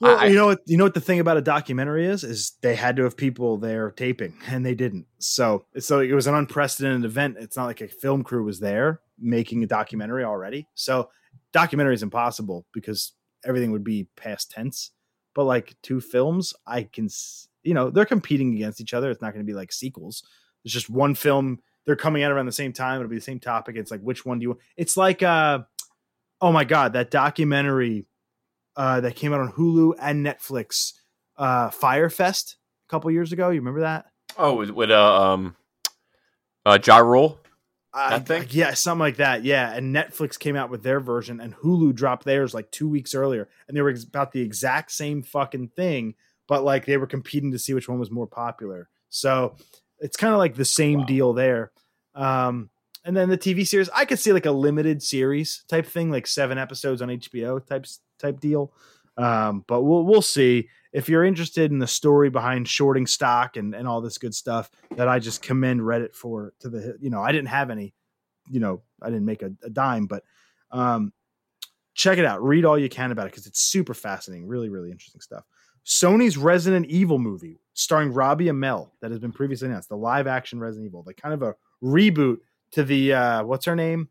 Well, I- you know what? You know what the thing about a documentary is? Is they had to have people there taping, and they didn't. So, so it was an unprecedented event. It's not like a film crew was there making a documentary already. So, documentary is impossible because everything would be past tense. But like two films, I can, s- you know, they're competing against each other. It's not going to be like sequels. It's just one film. They're coming out around the same time. It'll be the same topic. It's like which one do you? want? It's like, uh, oh my god, that documentary uh, that came out on Hulu and Netflix, uh, Fyre Fest a couple years ago. You remember that? oh, with, with uh, um, uh, Ja Rule. I thing? yeah, something like that. Yeah, and Netflix came out with their version, and Hulu dropped theirs like two weeks earlier, and they were ex- about the exact same fucking thing, but like they were competing to see which one was more popular. So it's kind of like the same Wow. deal there. Um, and then the TV series, I could see like a limited series type thing, like seven episodes on HBO type type deal. Um, but we'll we'll see. If you're interested in the story behind shorting stock and, and all this good stuff that I just commend Reddit for to the you know, I didn't have any, you know, I didn't make a, a dime, but um check it out. Read all you can about it because it's super fascinating, really, really interesting stuff. Sony's Resident Evil movie starring Robbie Amell that has been previously announced, the live action Resident Evil, like kind of a reboot to the uh what's her name?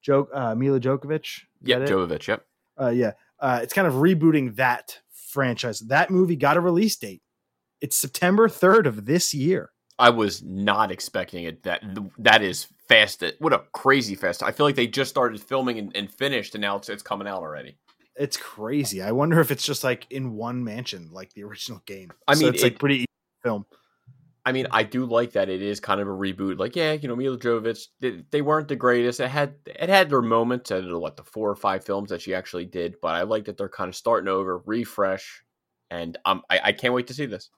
Joke uh Mila Djokovic. Yep, that. Yep. uh, yeah, uh, it's kind of rebooting that franchise. That movie got a release date, It's September 3rd of this year. I was not expecting it. That that is fast. What a crazy fast! I feel like they just started filming and, and finished, and now it's, it's coming out already. It's crazy. I wonder if it's just like in one mansion, like the original game. I So mean, it's it- like pretty easy film. I mean, I do like that it is kind of a reboot. Like, yeah, you know, Mila Jovovich, they, they weren't the greatest. It had it had their moments at what the four or five films that she actually did, but I like that they're kind of starting over, refresh, and um, I, I can't wait to see this.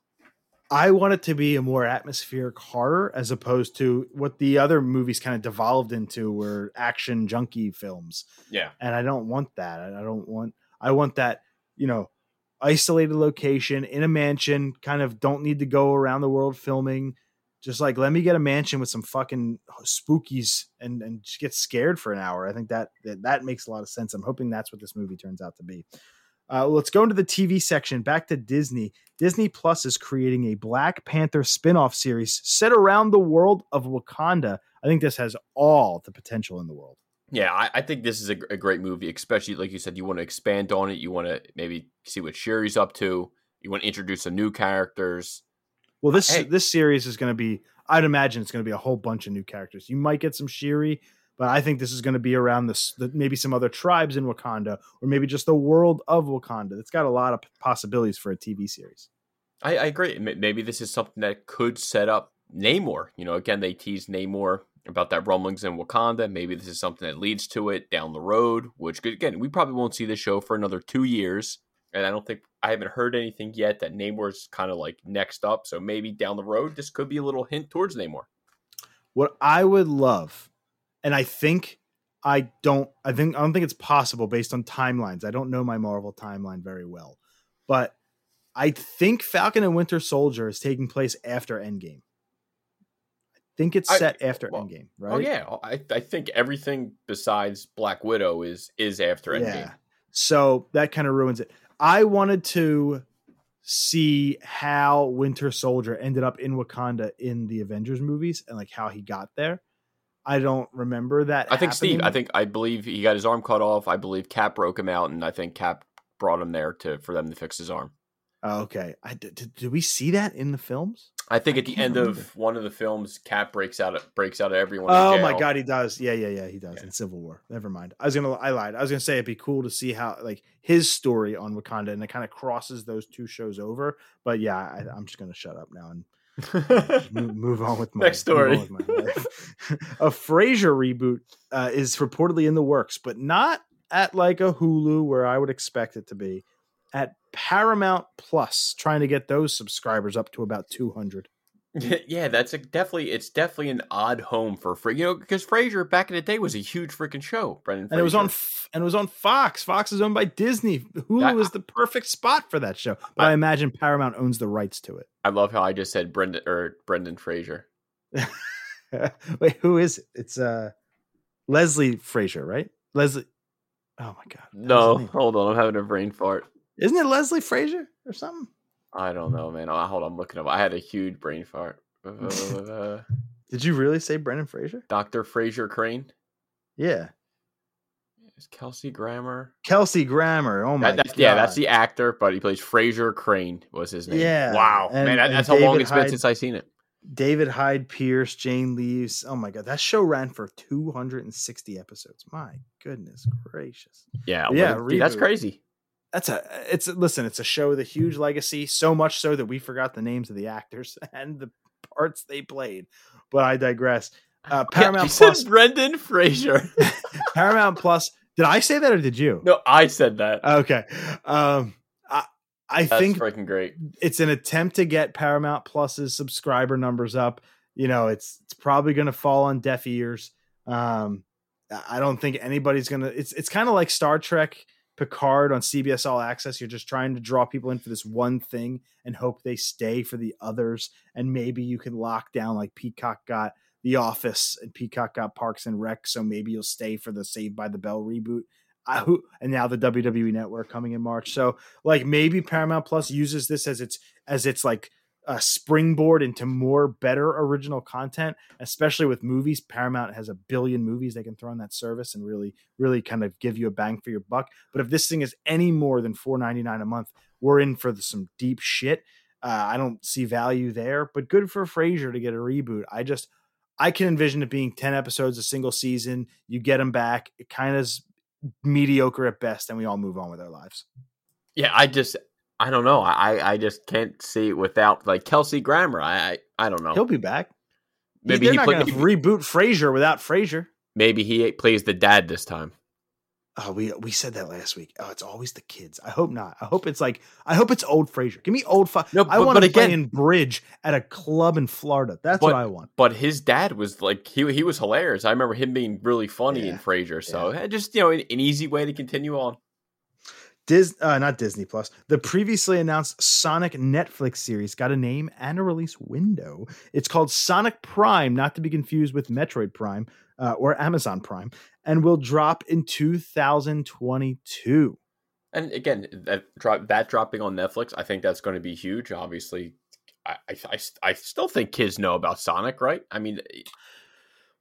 I want it to be a more atmospheric horror as opposed to what the other movies kind of devolved into were action junkie films. Yeah, And I don't want that. I don't want I want that, you know, isolated location in a mansion, kind of don't need to go around the world filming. Just like let me get a mansion with some fucking spookies and and just get scared for an hour. I think that that, that makes a lot of sense. I'm hoping that's what this movie turns out to be. Uh, let's go into the TV section. Back to Disney. Disney Plus is creating a Black Panther spin-off series set around the world of Wakanda. I think this has all the potential in the world. yeah, I, I think this is a, a great movie, especially like you said, you want to expand on it. You want to maybe see what Shuri's up to. You want to introduce some new characters. Well, this Hey. this series is going to be. I'd imagine it's going to be a whole bunch of new characters. You might get some Shuri, but I think this is going to be around this. The, maybe some other tribes in Wakanda, or maybe just the world of Wakanda. It's got a lot of possibilities for a TV series. I, I agree. Maybe this is something that could set up Namor. You know, again, they teased Namor about that rumblings in Wakanda. Maybe this is something that leads to it down the road, which again, we probably won't see the show for another two years. And I don't think I haven't heard anything yet that Namor's kind of like next up. So maybe down the road, this could be a little hint towards Namor. What I would love, and I think I don't. I think I don't think it's possible based on timelines. I don't know my Marvel timeline very well, but I think Falcon and Winter Soldier is taking place after Endgame. I think it's I- set after well, Endgame, oh, right? Oh yeah, I, I think everything besides Black Widow is is after Endgame. Yeah. So that kind of ruins it. I wanted to see how Winter Soldier ended up in Wakanda in the Avengers movies and like how he got there. I don't remember that. I think Steve. I think I believe he got his arm cut off. I believe Cap broke him out, and I think Cap brought him there to for them to fix his arm. Oh, okay. I did, did, did we see that in the films? I think I at the end remember. of one of the films, Cap breaks out breaks out of everyone. in Oh my god, he does. Yeah, yeah, yeah, he does Yeah. in Civil War. Never mind. I was gonna, I lied. I was gonna say it'd be cool to see how like his story on Wakanda, and it kind of crosses those two shows over. But yeah, I, I'm just gonna shut up now and move, on with my Next story. my a Frasier reboot uh, is reportedly in the works, but not at like a Hulu where I would expect it to be. At Paramount Plus, trying to get those subscribers up to about 200. Yeah, that's a, definitely it's definitely an odd home for Fra- you know because Frasier back in the day was a huge freaking show. Brendan, And it was on F- and it was on Fox. Fox is owned by Disney. Hulu is the perfect spot for that show. But I, I- imagine Paramount owns the rights to it. I love how I just said Brendan or Brendan Fraser. Wait, who is it? It's uh Leslie Frazier, right? Leslie. Oh my god. No, hold on, I'm having a brain fart. Isn't it Leslie Frazier or something? I don't know, man. Oh, hold on, I'm looking up. I had a huge brain fart. Uh, Did you really say Brendan Fraser? Dr. Frasier Crane. Yeah. Is Kelsey Grammer? Kelsey Grammer. Oh my That, god. yeah, that's the actor, but he plays Frasier Crane was his name. Yeah, Wow, and- man, that, that's how long it's been since I seen it. David Hyde Pierce, Jane Leeves. Oh my god, that show ran for 260 episodes. My goodness gracious. Yeah, Yeah, dude, that's crazy. That's a it's listen, it's a show with a huge legacy, so much so that we forgot the names of the actors and the parts they played. But I digress. Uh, Yeah, Paramount said Plus. Brendan Fraser. Paramount Plus. Did I say that or did you? no, I said that. Okay. Um, I I That's think freaking great. it's an attempt to get Paramount Plus's subscriber numbers up. You know, it's it's probably going to fall on deaf ears. Um, I I don't think anybody's going to. It's it's kind of like Star Trek Picard on CBS All Access. You're just trying to draw people in for this one thing and hope they stay for the others. And maybe you can lock down like Peacock got The Office and Peacock got Parks and Rec. So maybe you'll stay for the Saved by the Bell reboot. And now the WWE Network coming in March. So like maybe Paramount Plus uses this as its as its like a springboard into more better original content, especially with movies. Paramount has a billion movies they can throw on that service and really, really kind of give you a bang for your buck. But if this thing is any more than four ninety nine a month, we're in for the, some deep shit. Uh, I don't see value there, but good for Frasier to get a reboot. I just I can envision it being ten episodes, a single season. You get them back. It kind of mediocre at best, and we all move on with our lives. Yeah, I just I don't know. I I just can't see it without like Kelsey Grammer. I I, I don't know. He'll be back. maybe they're he not play, to reboot Frasier without Frasier. maybe he plays the dad this time. Oh, we we said that last week. Oh, it's always the kids. I hope not. I hope it's like I hope it's old Frasier. Give me old. Fu- No, I want to play in bridge at a club in Florida. That's what I want. But his dad was like he he was hilarious. I remember him being really funny in Yeah. Frasier. So eh, just you know an, an easy way to continue on. Dis, uh, not Disney Plus. The previously announced Sonic Netflix series got a name and a release window. It's called Sonic Prime, not to be confused with Metroid Prime uh, or Amazon Prime, and will drop in 2022. And again, that that dropping on Netflix, I think that's going to be huge. Obviously, I, I, I still think kids know about Sonic, right? I mean,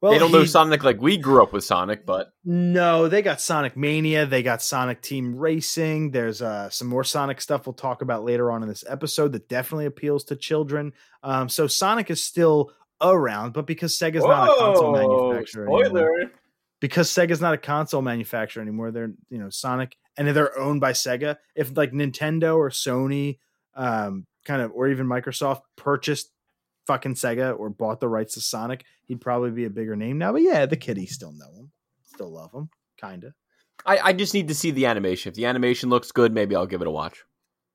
Well, they don't know Sonic like we grew up with Sonic, but No, they got Sonic Mania. They got Sonic Team Racing. There's uh, some more Sonic stuff we'll talk about later on in this episode that definitely appeals to children. Um, so Sonic is still around, but because Sega's not a console manufacturer anymore, because Sega's not a console manufacturer anymore, they're you know Sonic and they're owned by Sega. If like Nintendo or Sony, um, kind of, or even Microsoft purchased fucking Sega or bought the rights to Sonic, he'd probably be a bigger name now. But yeah, the kiddies still know him, still love him, kinda. I, I just need to see the animation. If the animation looks good, maybe I'll give it a watch.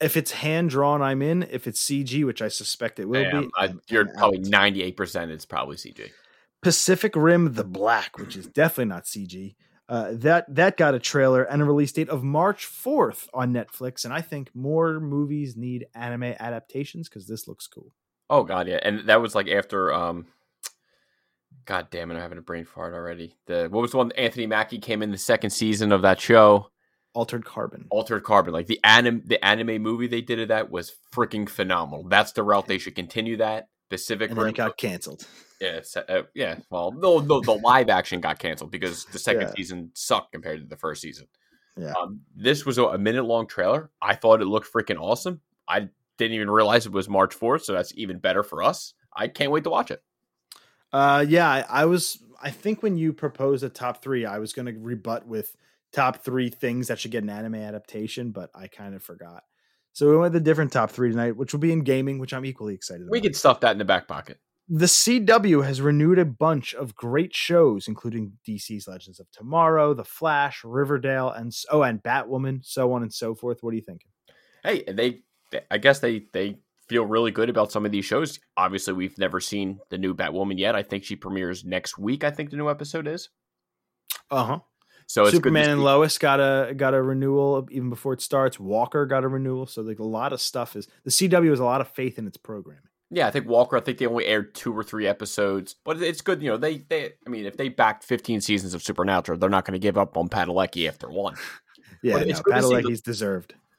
If it's hand drawn, I'm in. If it's CG, which I suspect it will be, I, you're probably ninety eight percent. It's probably CG. Pacific Rim: The Black, which is definitely not CG. Uh, that that got a trailer and a release date of March 4th on Netflix, and I think more movies need anime adaptations because this looks cool. Oh god, yeah, and that was like after. um God damn it! I'm having a brain fart already. The what was the one? Anthony Mackie came in the second season of that show. Altered Carbon. Altered Carbon, like the anim the anime movie they did of that was freaking phenomenal. That's the route they should continue. That Pacific And then Rim, it got canceled. yeah, uh, yeah. Well, no, no, the live action got canceled because the second Yeah. season sucked compared to the first season. Yeah. Um, this was a, a minute long trailer. I thought it looked freaking awesome. I didn't even realize it was March fourth, so that's even better for us. I can't wait to watch it. Uh, yeah, I, I was. I think when you proposed a top three, I was going to rebut with top three things that should get an anime adaptation, but I kind of forgot. So we went with a different top three tonight, which will be in gaming, which I'm equally excited We about. can stuff that in the back pocket. the CW has renewed a bunch of great shows, including DC's Legends of Tomorrow, The Flash, Riverdale, and oh, and Batwoman, so on and so forth. What are you thinking? Hey, they I guess they they feel really good about some of these shows. Obviously, we've never seen the new Batwoman yet. I think she premieres next week. I think the new episode is. Uh huh. So it's Superman and Lois got a got a renewal even before it starts. Walker got a renewal, so like a lot of stuff is the CW has a lot of faith in its programming. Yeah, I think Walker. I think they only aired two or three episodes, but it's good. You know, they they. I mean, if they backed 15 seasons of Supernatural, they're not going to give up on Padalecki after one. Yeah, But no, it's good to see the- Padalecki's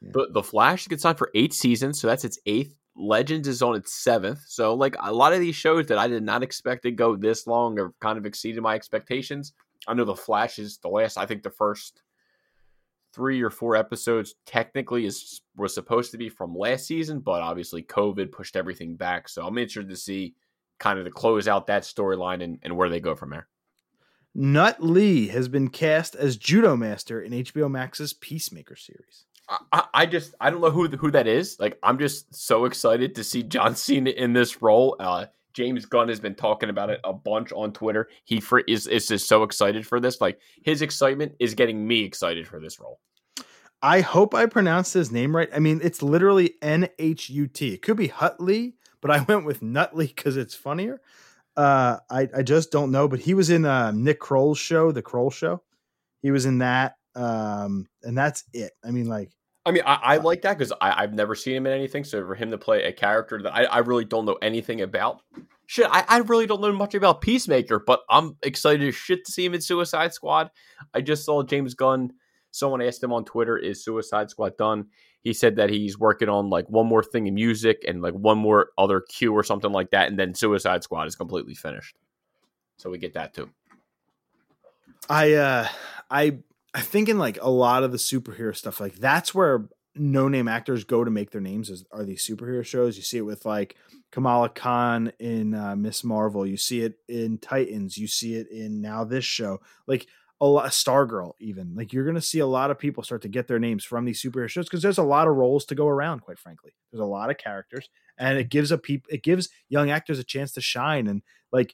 deserved. The the Flash gets signed for eight seasons, so that's its eighth. Legends is on its seventh. So like a lot of these shows that I did not expect to go this long have kind of exceeded my expectations. I know the Flash is the last. I think the first three or four episodes technically is was supposed to be from last season, but obviously COVID pushed everything back. So I'm interested to see kind of to close out that storyline and, and where they go from there. Nhut Le has been cast as Judomaster in HBO Max's Peacemaker series. I- I, just I don't know who who that is. Like I'm just so excited to see John Cena in this role. Uh, James Gunn has been talking about it a bunch on Twitter. He for, is is just so excited for this. Like his excitement is getting me excited for this role. I hope I pronounced his name right. I mean, it's literally N H U T. It could be Hutley, but I went with Nutley because it's funnier. Uh, I I just don't know. But he was in uh, Nick Kroll's show, The Kroll Show. He was in that, um, and that's it. I mean, like, I mean, I, I like that because I've never seen him in anything. So for him to play a character that I, I really don't know anything about, shit, I, I really don't know much about Peacemaker, but I'm excited as shit to see him in Suicide Squad. I just saw James Gunn. Someone asked him on Twitter, "Is Suicide Squad done?" He said that he's working on like one more thing in music and like one more other cue or something like that, and then Suicide Squad is completely finished. So we get that too. I uh I I think in like a lot of the superhero stuff, like that's where no name actors go to make their names as are these superhero shows. You see it with like Kamala Khan in uh, Miss Marvel. You see it in Titans. You see it in now this show. Like a lot, Stargirl even. Like you're to see a lot of people start to get their names from these superhero shows because there's a lot of roles to go around. Quite frankly, there's a lot of characters, and it gives a peop- it gives young actors a chance to shine. And like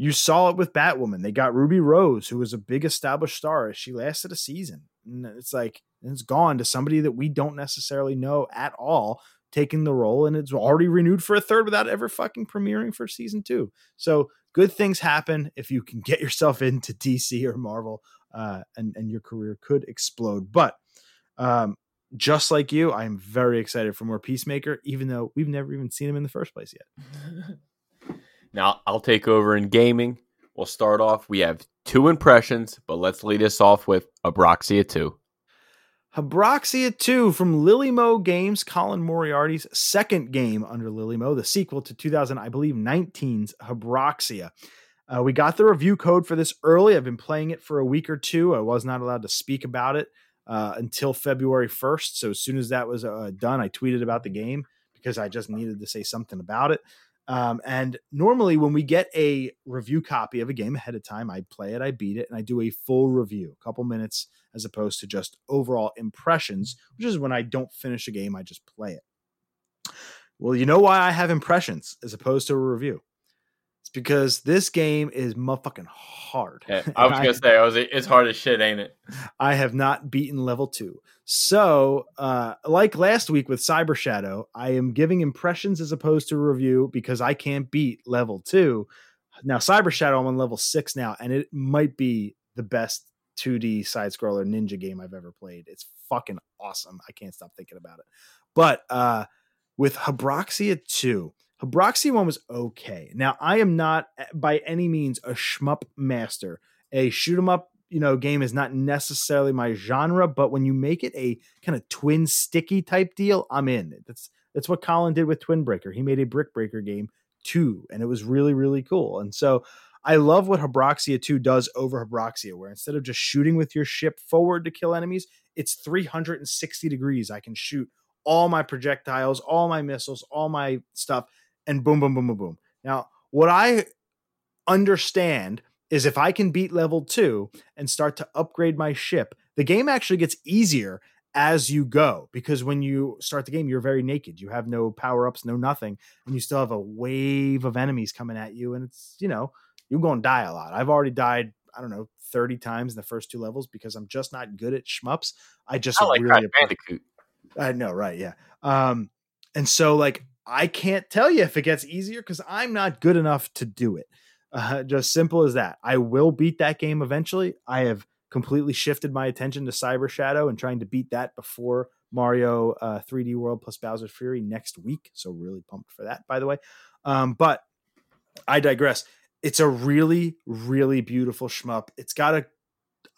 you saw it with Batwoman, they got Ruby Rose, who was a big established star. She lasted a season, and it's like it's gone to somebody that we don't necessarily know at all taking the role, and it's already renewed for a third without ever fucking premiering for season two. So good things happen if you can get yourself into DC or Marvel, uh, and and your career could explode. But um, just like you, I am very excited for more Peacemaker, even though we've never even seen him in the first place yet. now I'll take over in gaming. We'll start off. We have two impressions, but let's lead us off with Habroxia 2. Habroxia 2 from Lillymo Games, Colin Moriarty's second game under Lillymo, the sequel to 2000, I believe, 19's Habroxia. Uh, we got the review code for this early. I've been playing it for a week or two. I was not allowed to speak about it uh, until February 1st. So as soon as that was uh, done, I tweeted about the game because I just needed to say something about it. Um, and normally, when we get a review copy of a game ahead of time, I play it, I beat it, and I do a full review, a couple minutes, as opposed to just overall impressions, which is when I don't finish a game, I just play it. Well, you know why I have impressions as opposed to a review? It's because this game is motherfucking hard. Yeah, I was gonna say, I was, it's hard as shit, ain't it? I have not beaten level two. So, uh, like last week with Cyber Shadow, I am giving impressions as opposed to review because I can't beat level two. Now, Cyber Shadow, I'm on level six now, and it might be the best 2D side scroller ninja game I've ever played. It's fucking awesome. I can't stop thinking about it. But uh, with Habroxia 2, Habroxia 1 was okay. Now, I am not eh, by any means a shmup master. A shoot 'em up, you know, game is not necessarily my genre, but when you make it a kind of twin sticky type deal, I'm in. That's that's what Colin did with Twin Breaker. He made a Brick Breaker game too, and it was really really cool. And so I love what Habroxia 2 does over Habroxia, where instead of just shooting with your ship forward to kill enemies, it's 360 degrees. I can shoot all my projectiles, all my missiles, all my stuff, and boom, boom, boom, boom, boom. Now, what I understand is if I can beat level two and start to upgrade my ship, the game actually gets easier as you go because when you start the game you're very naked you have no power ups no nothing and you still have a wave of enemies coming at you and it's you know you're going to die a lot. I've already died, I don't know, 30 times in the first two levels because I'm just not good at shmups. I just I like really Bandicoot. I know, right? Yeah. Um, and so like I can't tell you if it gets easier because I'm not good enough to do it. Uh, just simple as that. I will beat that game eventually. I have completely shifted my attention to Cyber Shadow and trying to beat that before Mario uh, 3D World plus Bowser's Fury next week. So really pumped for that, by the way. Um, but I digress it's a really really beautiful shmup it's got a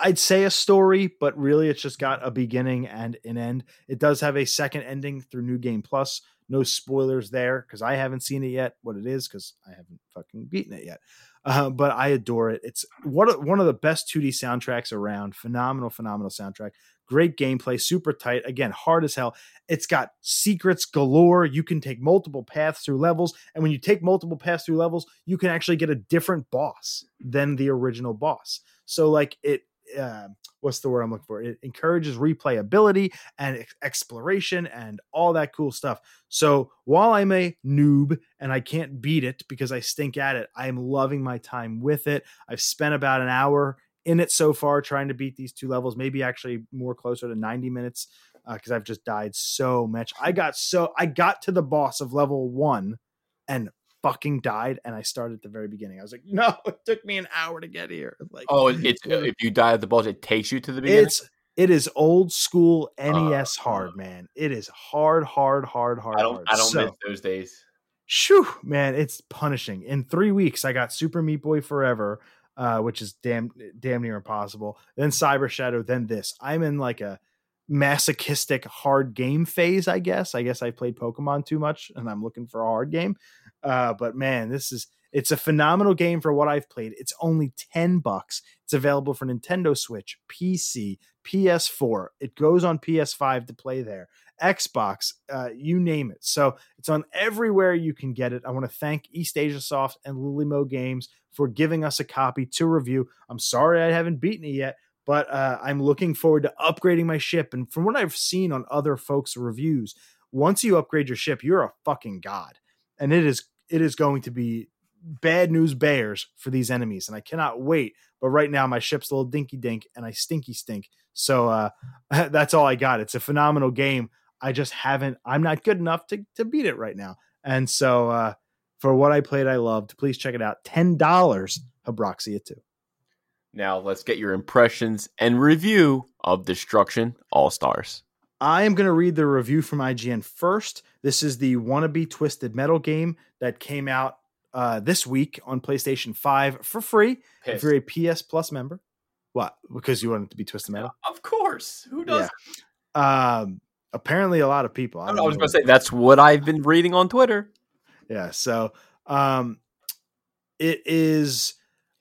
i'd say a story but really it's just got a beginning and an end it does have a second ending through new game plus no spoilers there because i haven't seen it yet what it is because i haven't fucking beaten it yet uh, but i adore it it's one one of the best 2d soundtracks around phenomenal phenomenal soundtrack great gameplay, super tight. Again, hard as hell. It's got secrets galore. You can take multiple paths through levels. And when you take multiple paths through levels, you can actually get a different boss than the original boss. So, like, it, uh, what's the word I'm looking for? It encourages replayability and ex- exploration and all that cool stuff. So while I'm a noob and I can't beat it because I stink at it, I am loving my time with it. I've spent about an hour in it so far trying to beat these two levels, maybe actually more closer to 90 minutes because uh, I've just died so much. I got so I got to the boss of level one and fucking died and I started at the very beginning. I was like, no, it took me an hour to get here. Like Oh, it's if you die at the boss, it takes you to the beginning. It's it is old school NES uh, hard, man. It is hard, hard, hard, hard. I don't hard. I don't so, miss those days. Shoo, man, it's punishing. In three weeks, I got Super Meat Boy Forever uh, which is damn damn near impossible. Then Cyber Shadow, then this. I'm in like a masochistic hard game phase, I guess. I guess I played Pokemon too much and I'm looking for a hard game. Uh, but man, this is it's a phenomenal game for what I've played. It's only 10 bucks. It's available for Nintendo Switch, PC, PS4. It goes on PS5 to play there. Xbox, uh, you name it. So it's on everywhere you can get it. I want to thank Eastasiasoft and Lillymo Games for giving us a copy to review. I'm sorry I haven't beaten it yet, but uh, I'm looking forward to upgrading my ship. And from what I've seen on other folks' reviews, once you upgrade your ship, you're a fucking god, and it is it is going to be bad news bears for these enemies, and I cannot wait. But right now, my ship's a little dinky dink, and I stinky stink. So uh, that's all I got. It's a phenomenal game. I just haven't. I'm not good enough to to beat it right now. And so uh, for what I played, I loved. Please check it out. Ten dollars, Habroxia two. Now let's get your impressions and review of Destruction All Stars. I am going to read the review from IGN first. This is the wannabe Twisted Metal game that came out uh, this week on PlayStation 5 for free Pissed. if you're a PS Plus member. What? Because you want it to be Twisted Metal? Of course. Who does? Yeah. Um, apparently, a lot of people. I, I was going to say that's what I've been reading on Twitter. Yeah. So, um, it is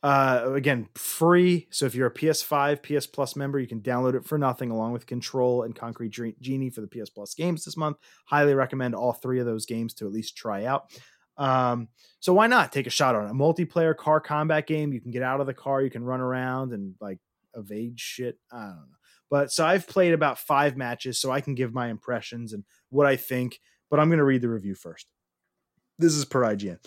uh, again free. So if you're a PS5, PS Plus member, you can download it for nothing, along with Control and Concrete Genie for the PS Plus games this month. Highly recommend all three of those games to at least try out. Um, so why not take a shot on it? A multiplayer car combat game. You can get out of the car, you can run around and like evade shit. I don't know. But so I've played about five matches, so I can give my impressions and what I think. But I'm going to read the review first. This is per IGN.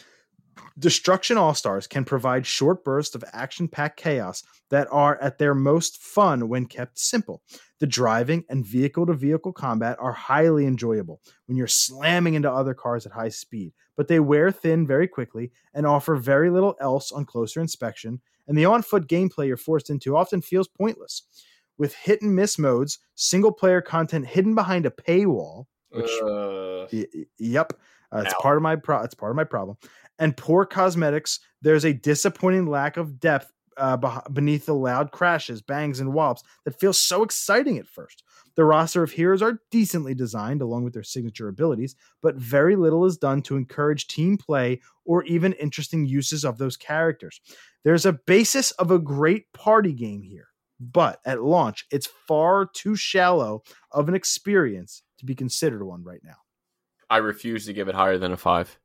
Destruction All Stars can provide short bursts of action packed chaos that are at their most fun when kept simple. The driving and vehicle to vehicle combat are highly enjoyable when you're slamming into other cars at high speed, but they wear thin very quickly and offer very little else on closer inspection, and the on foot gameplay you're forced into often feels pointless. With hit and miss modes, single player content hidden behind a paywall, which, uh, y- yep, uh, it's part of my pro- it's part of my problem, and poor cosmetics, there's a disappointing lack of depth uh, beneath the loud crashes, bangs, and whops that feels so exciting at first. The roster of heroes are decently designed along with their signature abilities, but very little is done to encourage team play or even interesting uses of those characters. There's a basis of a great party game here, but at launch, it's far too shallow of an experience to be considered one right now. I refuse to give it higher than a five.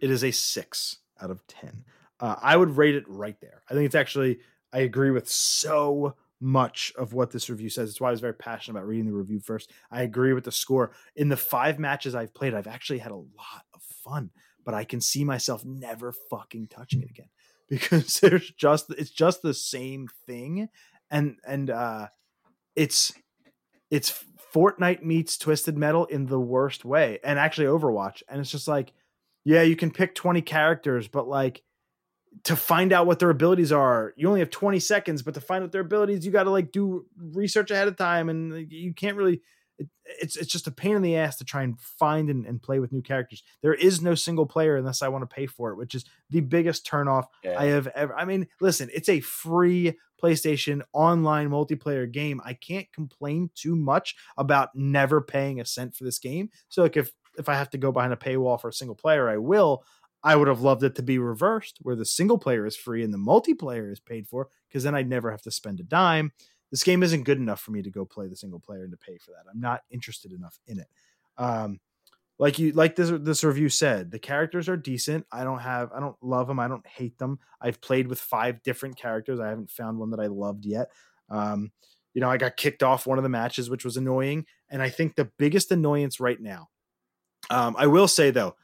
It is a six out of 10. Uh, I would rate it right there. I think it's actually, I agree with so much of what this review says. It's why I was very passionate about reading the review first. I agree with the score. In the five matches I've played, I've actually had a lot of fun, but I can see myself never fucking touching it again because there's just, it's just the same thing. And, and, uh, it's, it's Fortnite meets Twisted Metal in the worst way, and actually Overwatch. And it's just like, yeah, you can pick 20 characters, but like to find out what their abilities are, you only have 20 seconds, but to find out their abilities, you got to like do research ahead of time and you can't really it, it's it's just a pain in the ass to try and find and, and, play with new characters. There is no single player unless I want to pay for it, which is the biggest turnoff yeah. I have ever. I mean, listen, it's a free PlayStation online multiplayer game. I can't complain too much about never paying a cent for this game. So like if if I have to go behind a paywall for a single player, I will. I would have loved it to be reversed, where the single player is free and the multiplayer is paid for, because then I'd never have to spend a dime. This game isn't good enough for me to go play the single player and to pay for that. I'm not interested enough in it. Um, like you, like this this review said, the characters are decent. I don't have, I don't love them. I don't hate them. I've played with five different characters. I haven't found one that I loved yet. Um, you know, I got kicked off one of the matches, which was annoying. And I think the biggest annoyance right now um, I will say though,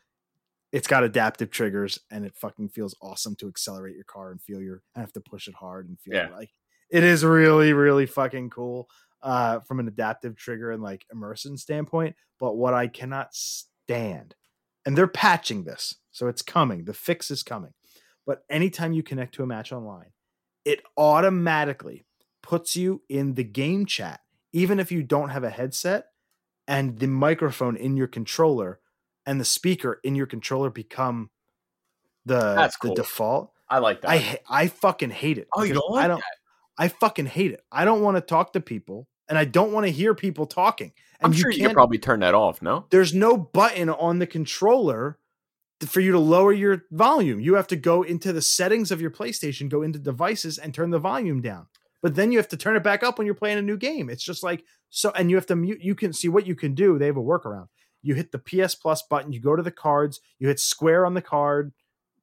it's got adaptive triggers and it fucking feels awesome to accelerate your car and feel your I have to push it hard and feel yeah. like it is really, really fucking cool uh, from an adaptive trigger and like immersion standpoint. But what I cannot stand, and they're patching this, so it's coming. The fix is coming. But anytime you connect to a match online, it automatically puts you in the game chat, even if you don't have a headset and the microphone in your controller and the speaker in your controller become the That's cool. the default. I like that. I I fucking hate it. Oh, you don't like I don't. That? I fucking hate it. I don't want to talk to people, and I don't want to hear people talking. And I'm sure you, you probably turn that off. No, there's no button on the controller for you to lower your volume. You have to go into the settings of your PlayStation, go into devices, and turn the volume down. But then you have to turn it back up when you're playing a new game. It's just like so, and you have to mute. You can see what you can do. They have a workaround. You hit the PS Plus button. You go to the cards. You hit square on the card.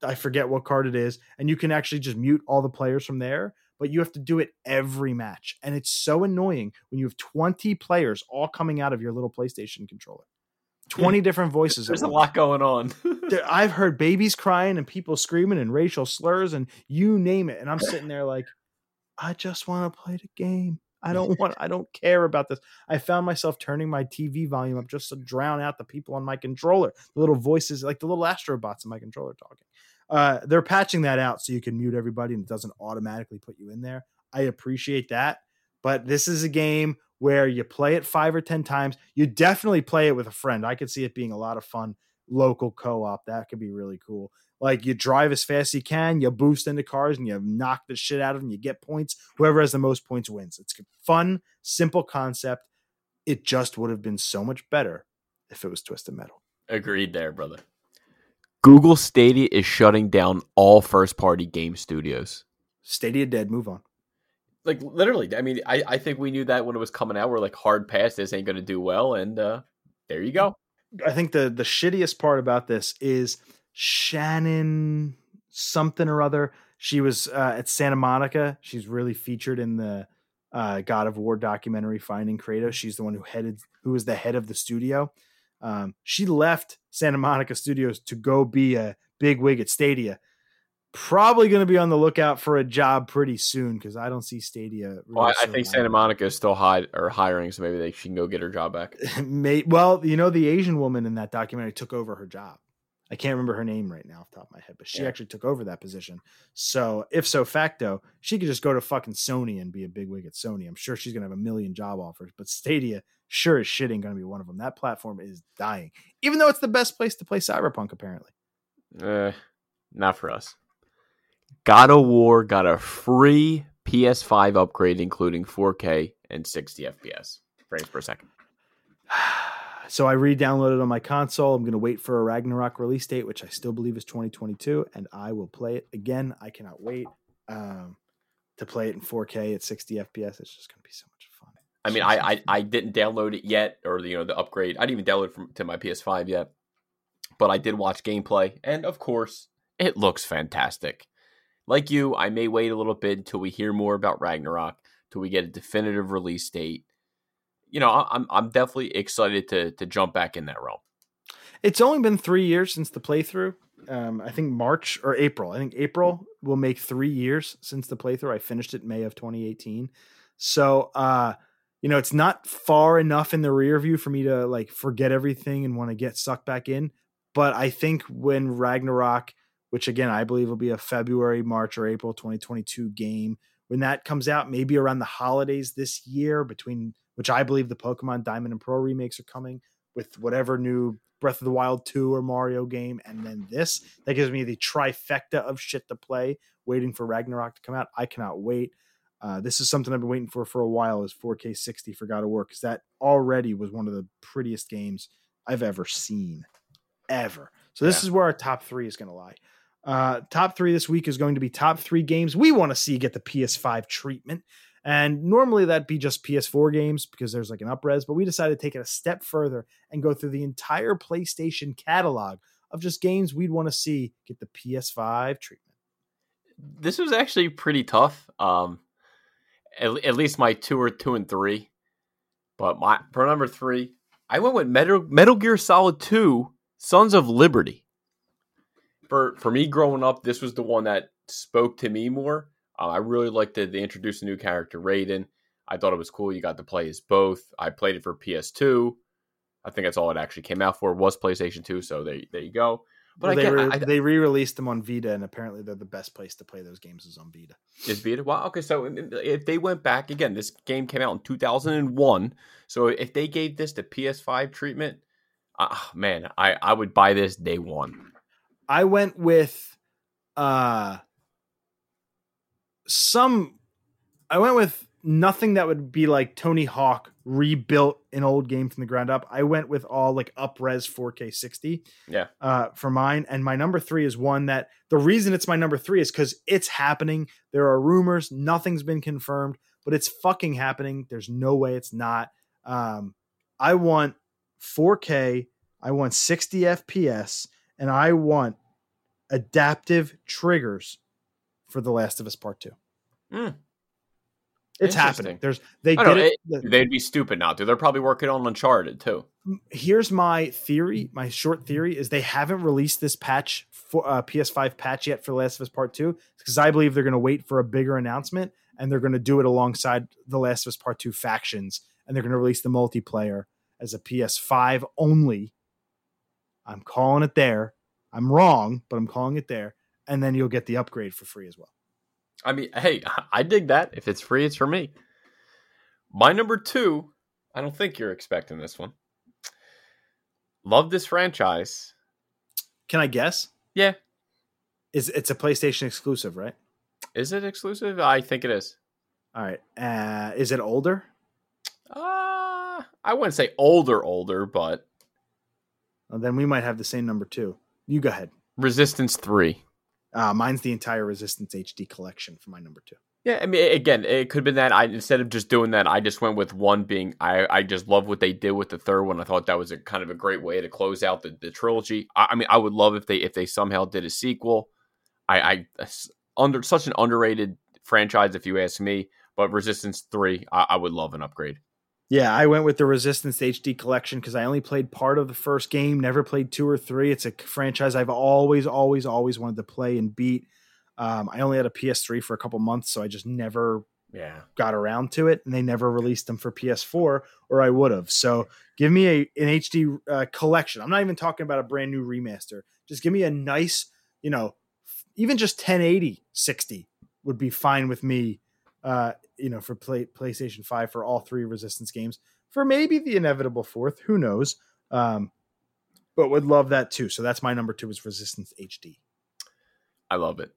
I forget what card it is, and you can actually just mute all the players from there. But you have to do it every match, and it's so annoying when you have 20 players all coming out of your little PlayStation controller. 20 different voices. There's a lot going on. I've heard babies crying and people screaming and racial slurs and you name it. And I'm sitting there like, I just want to play the game. I don't want, I don't care about this. I found myself turning my TV volume up just to drown out the people on my controller, the little voices, like the little astrobots in my controller talking. Uh, they're patching that out so you can mute everybody and it doesn't automatically put you in there. I appreciate that. But this is a game where you play it five or 10 times. You definitely play it with a friend. I could see it being a lot of fun. Local co op, that could be really cool. Like you drive as fast as you can, you boost into cars and you knock the shit out of them, you get points. Whoever has the most points wins. It's a fun, simple concept. It just would have been so much better if it was Twisted Metal. Agreed there, brother. Google Stadia is shutting down all first party game studios. Stadia dead, move on like literally. I mean, I, I think we knew that when it was coming out. We're like hard pass. This ain't going to do well, and uh, there you go. I think the the shittiest part about this is Shannon something or other. She was uh, at Santa Monica. She's really featured in the uh, God of War documentary Finding Kratos. She's the one who headed, who was the head of the studio. Um, she left Santa Monica Studios to go be a big wig at Stadia probably going to be on the lookout for a job pretty soon because I don't see Stadia. Really well, I, I think Santa Monica is still high or hiring, so maybe they she can go get her job back. May, well, you know, the Asian woman in that documentary took over her job. I can't remember her name right now off the top of my head, but she yeah. actually took over that position. So, if so facto, she could just go to fucking Sony and be a big wig at Sony. I'm sure she's going to have a million job offers, but Stadia sure as shit ain't going to be one of them. That platform is dying, even though it's the best place to play Cyberpunk, apparently. Eh, not for us. God of War got a free PS5 upgrade, including 4K and 60 FPS frames per second. So I re-downloaded on my console. I'm going to wait for a Ragnarok release date, which I still believe is 2022, and I will play it again. I cannot wait um, to play it in 4K at 60 FPS. It's just going to be so much fun. I mean, I, I, I didn't download it yet, or the, you know the upgrade. I didn't even download it from, to my PS5 yet, but I did watch gameplay, and of course, it looks fantastic. Like you, I may wait a little bit until we hear more about Ragnarok, till we get a definitive release date. You know, I'm I'm definitely excited to to jump back in that realm. It's only been three years since the playthrough. Um, I think March or April. I think April will make three years since the playthrough. I finished it May of 2018. So, uh, you know, it's not far enough in the rear view for me to like forget everything and want to get sucked back in. But I think when Ragnarok which again I believe will be a February, March, or April 2022 game. When that comes out, maybe around the holidays this year, between which I believe the Pokemon Diamond and Pearl remakes are coming with whatever new Breath of the Wild 2 or Mario game, and then this. That gives me the trifecta of shit to play, waiting for Ragnarok to come out. I cannot wait. Uh, this is something I've been waiting for for a while. Is 4K 60 for God of War because that already was one of the prettiest games I've ever seen, ever. So this yeah. is where our top three is going to lie. Uh, top three this week is going to be top three games we want to see get the PS5 treatment. And normally that'd be just PS4 games because there's like an upres, but we decided to take it a step further and go through the entire PlayStation catalog of just games we'd want to see get the PS5 treatment. This was actually pretty tough. Um, at, at least my two or two and three, but my for number three, I went with Metal Metal Gear Solid Two: Sons of Liberty for for me growing up, this was the one that spoke to me more. Uh, I really liked that they introduced a new character, Raiden. I thought it was cool. You got to play as both. I played it for PS2. I think that's all it actually came out for was PlayStation 2. So there, there you go. But well, they, re- I, they re-released them on Vita, and apparently they're the best place to play those games is on Vita. Is Vita? Wow. Okay, so if they went back again, this game came out in 2001. So if they gave this the PS5 treatment, uh, man, I I would buy this day one. I went with uh some I went with nothing that would be like Tony Hawk rebuilt an old game from the ground up. I went with all like upres 4K 60. Yeah. Uh, for mine, and my number three is one that the reason it's my number three is because it's happening. There are rumors, nothing's been confirmed, but it's fucking happening. There's no way it's not. Um, I want 4K. I want 60 FPS, and I want adaptive triggers for The Last of Us Part Two. Mm. It's happening. There's they did know, it. it- They'd be stupid not to. They're probably working on Uncharted too. Here's my theory. My short theory is they haven't released this patch for uh, PS5 patch yet for The Last of Us Part Two because I believe they're going to wait for a bigger announcement and they're going to do it alongside The Last of Us Part Two factions and they're going to release the multiplayer as a PS5 only. I'm calling it there. I'm wrong, but I'm calling it there. And then you'll get the upgrade for free as well. I mean, hey, I dig that. If it's free, it's for me. My number two, I don't think you're expecting this one. Love this franchise. Can I guess? Yeah. Is it's a PlayStation exclusive, right? Is it exclusive? I think it is. All right. Uh, is it older? Uh, I wouldn't say older, older, but Well, then we might have the same number two. You go ahead. Resistance 3. Uh, mine's the entire Resistance HD collection for my number two. Yeah, I mean, again, it could have been that. I instead of just doing that, I just went with one being. I I just love what they did with the third one. I thought that was a kind of a great way to close out the, the trilogy. I, I mean, I would love if they if they somehow did a sequel. I, I under such an underrated franchise, if you ask me. But Resistance Three, I, I would love an upgrade. Yeah, I went with the Resistance HD collection because I only played part of the first game, never played two or three. It's a franchise I've always, always, always wanted to play and beat. Um, I only had a PS3 for a couple months, so I just never Yeah, got around to it, and they never released them for PS4, or I would have. So give me a an HD uh, collection. I'm not even talking about a brand new remaster. Just give me a nice, you know, even just 1080 60 would be fine with me. Uh, you know, for play, PlayStation 5 for all three Resistance games, for maybe the inevitable fourth, who knows? Um, but would love that too. So that's my number two is Resistance HD. I love it.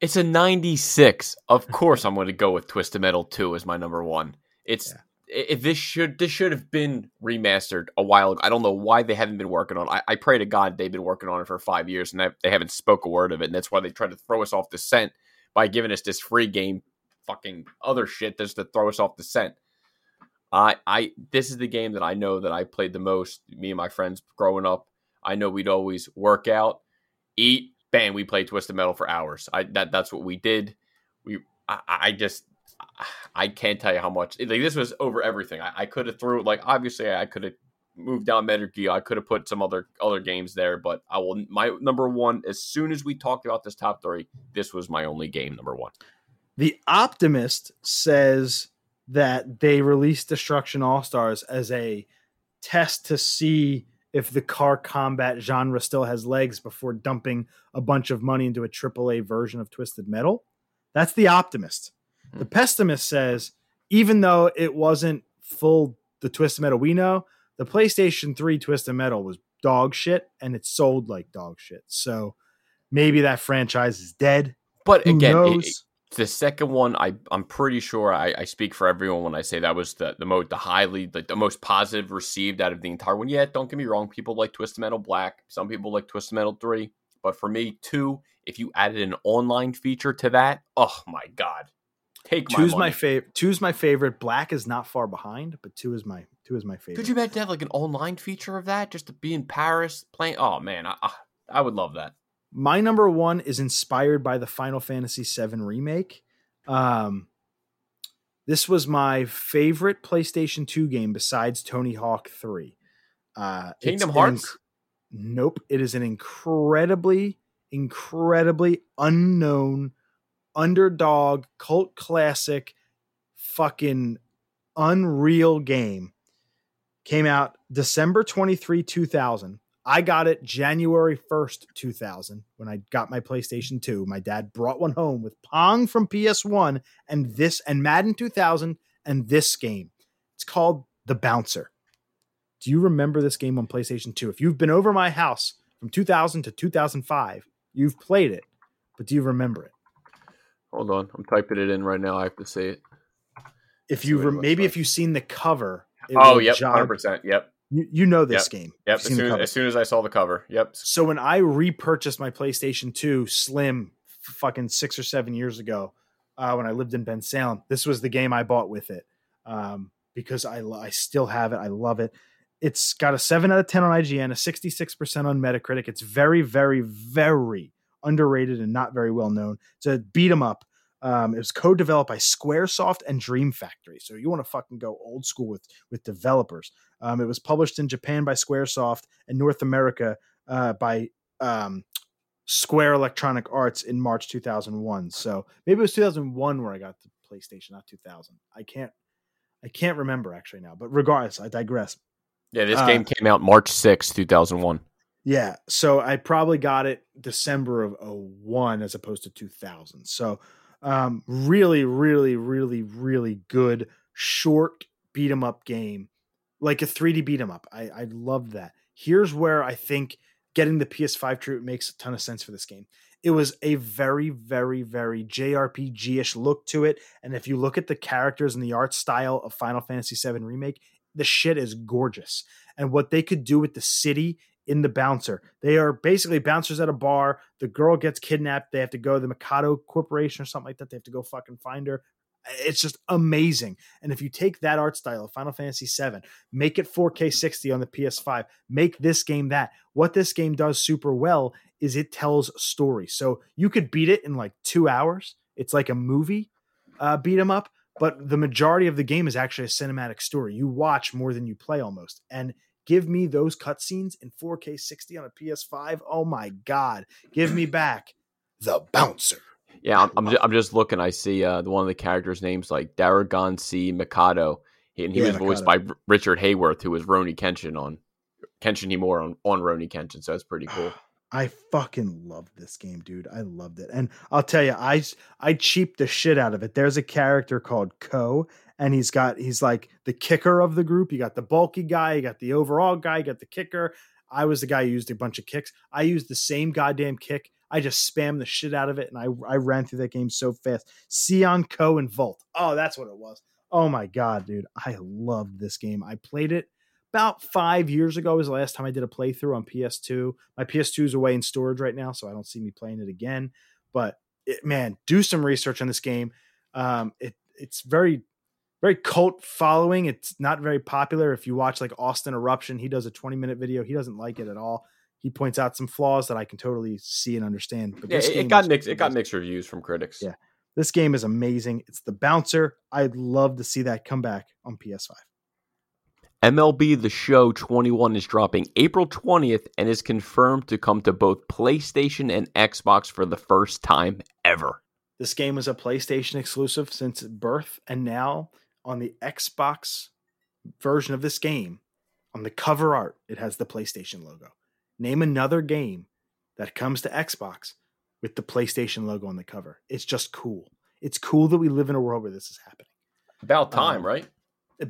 It's a 96. Of course, I'm going to go with Twisted Metal 2 as my number one. It's if this should this should have been remastered a while ago. I don't know why they haven't been working on. it. I, I pray to God they've been working on it for five years and they, they haven't spoke a word of it. And that's why they tried to throw us off the scent by giving us this free game, fucking other shit just to throw us off the scent. I I this is the game that I know that I played the most. Me and my friends growing up. I know we'd always work out, eat, bam, we played Twisted Metal for hours. I that that's what we did. We I, I just I can't tell you how much like this was over everything. I, I could have threw like obviously I could have moved down Metal Gear. I could have put some other other games there, but I will my number one as soon as we talked about this top three, this was my only game number one. The Optimist says that they released Destruction All Stars as a test to see if the car combat genre still has legs before dumping a bunch of money into a AAA version of Twisted Metal. That's the Optimist. The hmm. Pessimist says even though it wasn't full the Twisted Metal we know, the PlayStation 3 Twisted Metal was dog shit and it sold like dog shit. So maybe that franchise is dead. But Who again, it-? The second one, I I'm pretty sure I, I speak for everyone when I say that was the the most the highly like the most positive received out of the entire one. Yeah, don't get me wrong, people like Twisted Metal Black, some people like Twisted Metal Three, but for me, two, if you added an online feature to that, oh my god, take my Two's my money. favorite. Two's my favorite. Black is not far behind, but two is my two is my favorite. Could you imagine to have like an online feature of that just to be in Paris playing? Oh man, I I, I would love that. My number one is inspired by the Final Fantasy VII remake. Um, this was my favorite PlayStation 2 game besides Tony Hawk 3. Uh, Kingdom Hearts? nope. It is an incredibly, incredibly unknown underdog cult classic fucking unreal game. Came out December 23, 2000. I got it January 1st, 2000, when I got my PlayStation 2. My dad brought one home with Pong from PS1 and this and Madden 2000 and this game. It's called The Bouncer. Do you remember this game on PlayStation 2? If you've been over my house from 2000 to 2005, you've played it, but do you remember it? Hold on, I'm typing it in right now. I have to say it. if you what it rem- looks maybe like. if you've seen the cover, Oh, yep, hundred percent. Yep, You, you know this Yep. game. yep. As soon as, soon as I saw the cover, yep. So when I repurchased my PlayStation 2 Slim fucking six or seven years ago, uh, when I lived in Bensalem, this was the game I bought with it um, because I, I still have it. I love it. It's got a 7 out of 10 on IGN, a 66% on Metacritic. It's very, very, very underrated and not very well known. It's a beat 'em up. Um, it was co-developed by Squaresoft and Dream Factory. So you want to fucking go old school with with developers. Um, it was published in Japan by Squaresoft and North America uh, by um, Square Electronic Arts in March 2001. So maybe it was 2001 where I got the PlayStation, not 2000. I can't I can't remember actually now. But regardless, I digress. Yeah, this Uh, game came out March sixth, two 2001. Yeah, so I probably got it December of 01 as opposed to 2000. So um really really really really good short beat 'em up game. Like a 3D beat 'em up. I I love that. Here's where I think getting the PS5 treatment makes a ton of sense for this game. It was a very, very, very JRPG ish look to it. And if you look at the characters and the art style of Final Fantasy VII Remake, the shit is gorgeous. And what they could do with the city in the bouncer, they are basically bouncers at a bar. The girl gets kidnapped. They have to go to the Mikado Corporation or something like that. They have to go fucking find her. It's just amazing. And if you take that art style of Final Fantasy VII, make it 4K 60 on the PS5, make this game that. What this game does super well is it tells stories. So you could beat it in like two hours. It's like a movie uh, beat 'em up, but the majority of the game is actually a cinematic story. You watch more than you play almost. And give me those cutscenes in 4K 60 on a PS5. Oh my God. Give me back the bouncer. Yeah, I'm, I'm, just, I'm just looking. I see uh, the one of the characters' names like Dauragon C. Mikado, He- and he Yeah, was voiced by Richard Hayworth, who was Rurouni Kenshin on Kenshin Himura on, on Rurouni Kenshin. So that's pretty cool. I fucking loved this game, dude. I loved it. And I'll tell you, I I cheaped the shit out of it. There's a character called Ko, and he's got he's like the kicker of the group. You got the bulky guy, you got the overall guy, you got the kicker. I was the guy who used a bunch of kicks. I used the same goddamn kick. I just spammed the shit out of it, and I I ran through that game so fast. Sion Ko and Volt. Oh, that's what it was. Oh my god, dude. I loved this game. I played it about five years ago was the last time I did a playthrough on PS2. My PS2 is away in storage right now, so I don't see me playing it again. But it, man, do some research on this game. Um, it it's very very cult following. It's not very popular. If you watch like Austin Eruption, he does a 20 minute video. He doesn't like it at all. He points out some flaws that I can totally see and understand. But Yeah, this it, game it got mixed. It got mixed reviews from critics. Yeah. This game is amazing. It's the bouncer. I'd love to see that come back on PS5. MLB The Show 21 is dropping April 20th and is confirmed to come to both PlayStation and Xbox for the first time ever. This game was a PlayStation exclusive since birth, and now on the Xbox version of this game, on the cover art, it has the PlayStation logo. Name another game that comes to Xbox with the PlayStation logo on the cover. It's just cool. It's cool that we live in a world where this is happening. About time, Um, right?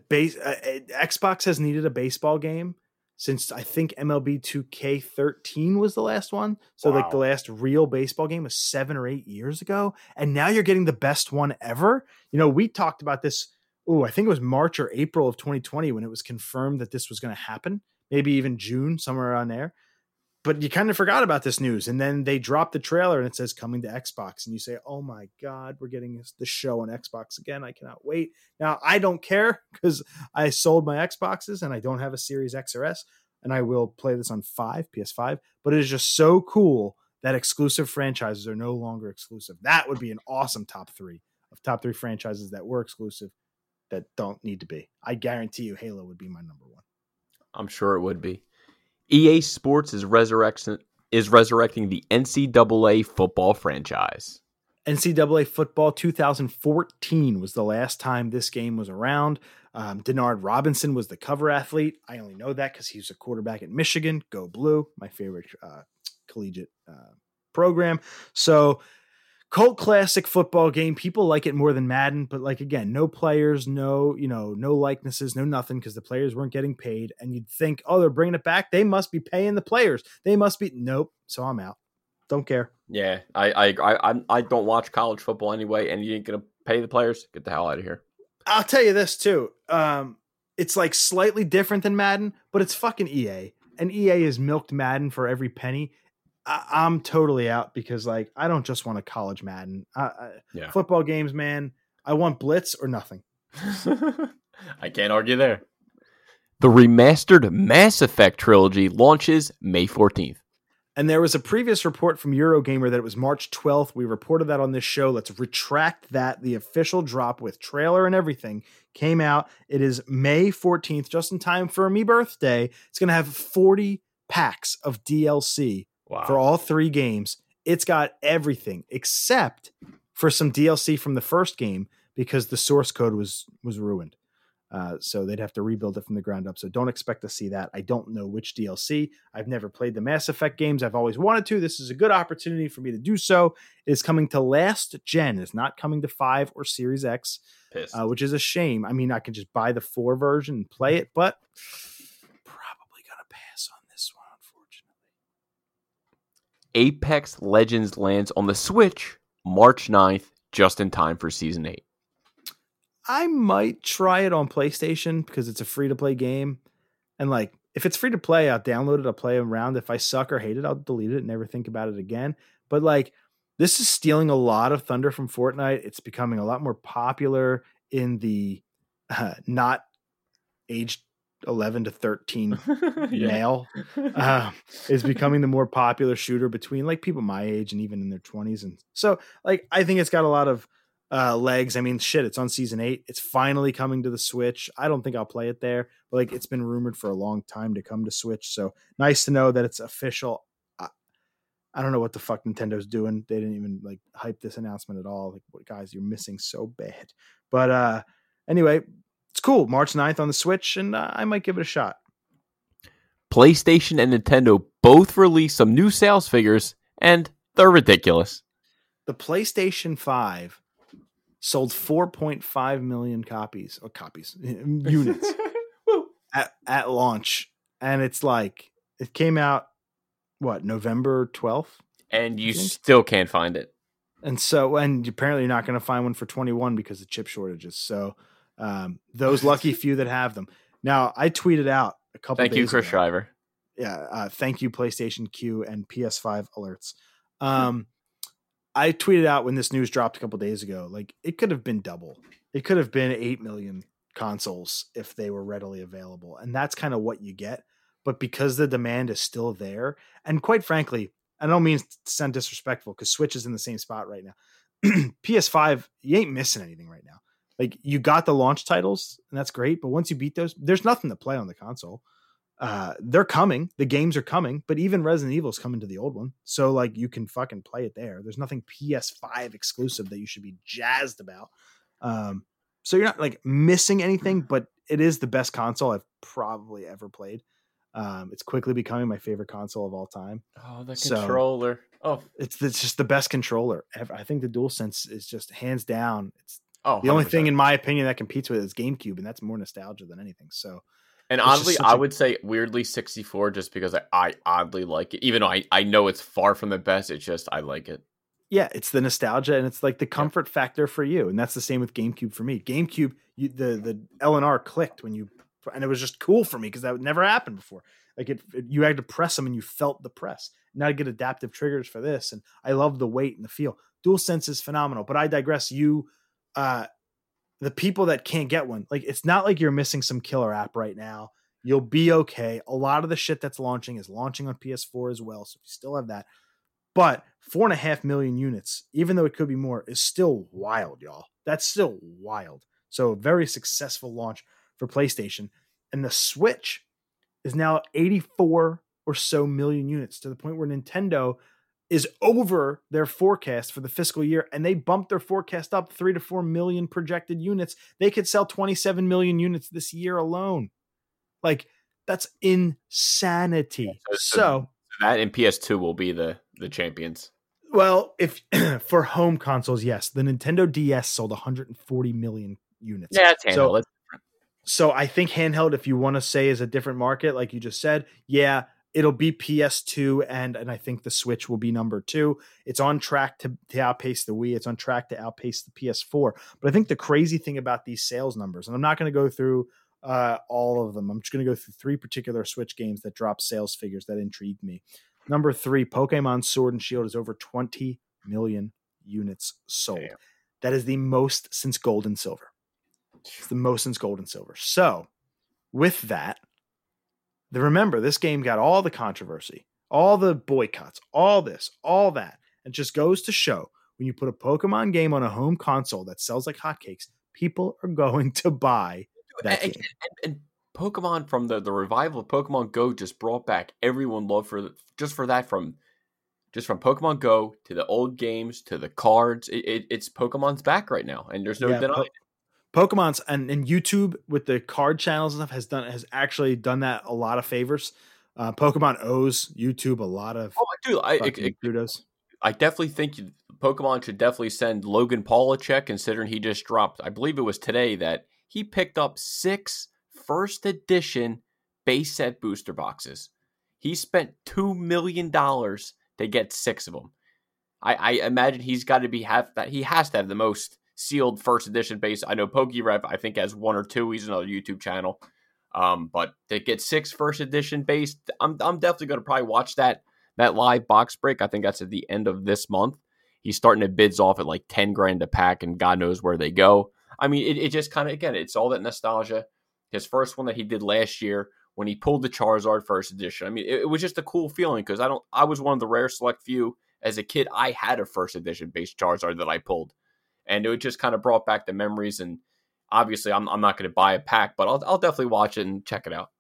Base, uh, uh, Xbox has needed a baseball game since I think MLB 2K13 was the last one. So like the last real baseball game was 7 or 8 years ago and now you're getting the best one ever. You know, we talked about this oh, I think it was March or April of 2020 when it was confirmed that this was going to happen. Maybe even June somewhere around there. But you kind of forgot about this news and then they dropped the trailer and it says coming to Xbox and you say, "Oh my god, we're getting this show on Xbox again. I cannot wait." Now, I don't care cuz I sold my Xboxes and I don't have a Series X or S and I will play this on 5, PS5, but it is just so cool that exclusive franchises are no longer exclusive. That would be an awesome top 3 of top 3 franchises that were exclusive that don't need to be. I guarantee you Halo would be my number 1. I'm sure it would be. EA Sports is is resurrecting the NCAA football franchise. NCAA football 2014 was the last time this game was around. Um, Denard Robinson was the cover athlete. I only know that because he was a quarterback at Michigan. Go Blue, my favorite uh, collegiate uh, program. So, cult classic football game. People like it more than Madden, but like again, no players, no you know, no likenesses, no nothing because the players weren't getting paid. And you'd think, oh, they're bringing it back. They must be paying the players. They must be. Nope. So I'm out. Don't care. Yeah, I I I I don't watch college football anyway, and you ain't gonna pay the players. Get the hell out of here. I'll tell you this too. Um, it's like slightly different than Madden, but it's fucking EA, and EA has milked Madden for every penny. I, am totally out because like I don't just want a college Madden. I, I, Yeah. Football games, man. I want blitz or nothing. I can't argue there. The remastered Mass Effect trilogy launches May 14th. And there was a previous report from Eurogamer that it was March 12th. We reported that on this show. Let's retract that. The official drop with trailer and everything came out. It is May 14th, just in time for me birthday. It's going to have 40 packs of DLC Wow. for all three games. It's got everything except for some DLC from the first game because the source code was was ruined. Uh, so they'd have to rebuild it from the ground up. So don't expect to see that. I don't know which DLC. I've never played the Mass Effect games. I've always wanted to. This is a good opportunity for me to do so. It is coming to last gen. It's not coming to five or Series X, uh, which is a shame. I mean, I can just buy the four version and play it, but probably gonna pass on this one, unfortunately. Apex Legends lands on the Switch March 9th, just in time for Season 8. I might try it on PlayStation because it's a free to play game. And like, if it's free to play, I'll download it, I'll play around. If I suck or hate it, I'll delete it and never think about it again. But like, this is stealing a lot of thunder from Fortnite. It's becoming a lot more popular in the uh, not aged 11 to 13 male. Uh, is becoming the more popular shooter between like people my age and even in their 20s. And so, like, I think it's got a lot of uh, legs. I mean, shit, it's on season eight. It's finally coming to the Switch. I don't think I'll play it there, but like, it's been rumored for a long time to come to Switch. So nice to know that it's official. I, I don't know what the fuck Nintendo's doing. They didn't even like hype this announcement at all. Like, what guys, you're missing so bad. But uh, anyway, it's cool. March 9th on the Switch, and uh, I might give it a shot. PlayStation and Nintendo both released some new sales figures, and they're ridiculous. The PlayStation 5 sold 4.5 million copies or copies units at, at launch and it's like it came out what november 12th and you still can't find it. and so and apparently you're not going to find one for 21 because of chip shortages so um, those lucky few that have them. Now i tweeted out a couple Thank you, Chris ago- Shriver. yeah uh, thank you playstation q and ps5 alerts. Um i tweeted out when this news dropped a couple days ago like it could have been double. It could have been 8 million consoles if they were readily available and that's kind of what you get. But because the demand is still there and quite frankly i don't mean to sound disrespectful because switch is in the same spot right now. Ps5 you ain't missing anything right now like you got the launch titles and that's great but once you beat those there's nothing to play on the console. Uh they're coming. The games are coming but even resident evil's coming to the old one. So like you can fucking play it there. There's nothing ps5 exclusive that you should be jazzed about. Um so you're not like missing anything but it is the best console i've probably ever played. Um it's quickly becoming my favorite console of all time. Oh, the So- controller. oh, it's, it's just the best controller ever. I think the dual sense is just hands down it's oh, the only 100%. thing in my opinion that competes with it is gamecube and that's more nostalgia than anything so And oddly, I a- would say weirdly 64 just because I, I oddly like it. Even though I, I know it's far from the best, it's just I like it. yeah, it's the nostalgia and it's like the comfort factor for you, and that's the same with GameCube for me. GameCube, you, the the L and R clicked when you, and it was just cool for me because that would never happen before. Like it, it- you had to press them and you felt the press. Now I get adaptive triggers for this, and I love the weight and the feel. Dual Sense is phenomenal, but I digress. You, uh, the people that can't get one, like it's not like you're missing some killer app right now. You'll be okay. A lot of the shit that's launching is launching on PS4 as well, so if you still have that, but four and a half million units, even though it could be more, is still wild, y'all. That's still wild. So, very successful launch for PlayStation. And the Switch is now 84 or so million units to the point where Nintendo is over their forecast for the fiscal year and they bumped their forecast up three to four million projected units. They could sell 27 million units this year alone. Like, that's insanity. So- So, That and PS2 will be the the champions. Well, if for home consoles, yes, the Nintendo DS sold 140 million units. Yeah, it's So- handheld. So I think handheld, if you want to say is a different market, like you just said, yeah, it'll be PS2 and and I think the Switch will be number two. It's on track to, to outpace the Wii. It's on track to outpace the PS4. But I think the crazy thing about these sales numbers, and I'm not going to go through uh, all of them. I'm just going to go through three particular Switch games that drop sales figures that intrigued me. Number three, Pokemon Sword and Shield is over 20 million units sold. Damn. That is the most since Gold and Silver. It's the most since Gold and Silver. So, with that, the, remember this game got all the controversy, all the boycotts, all this, all that. It just goes to show when you put a Pokemon game on a home console that sells like hotcakes, people are going to buy that and, game. And, and, Pokemon from the, the revival of Pokemon Go just brought back everyone love for just for that from just from Pokemon Go to the old games to the cards. It, it, it's Pokemon's back right now, and there's no yeah, denying. Po- Pokemon's and, and YouTube with the card channels and stuff has done has actually done that a lot of favors. Uh, Pokemon owes YouTube a lot of oh, dude, I, it, kudos. I definitely think Pokemon should definitely send Logan Paul a check, considering he just dropped. I believe it was today that he picked up six first edition base set booster boxes. He spent two million dollars to get six of them. I, I imagine he's got to be have that. He has to have the most sealed first edition base. I know PokeRev I think has one or two. He's another YouTube channel. Um, but to get six first edition base, I'm I'm definitely going to probably watch that that live box break. I think that's at the end of this month. He's starting to bids off at like ten grand a pack, and God knows where they go. I mean, it, it just kind of again, it's all that nostalgia. His first one that he did last year when he pulled the Charizard first edition. I mean, it, it was just a cool feeling because I don't. I was one of the rare select few as a kid. I had a first edition base Charizard that I pulled, and it just kind of brought back the memories. And obviously, I'm I'm not going to buy a pack, but I'll I'll definitely watch it and check it out.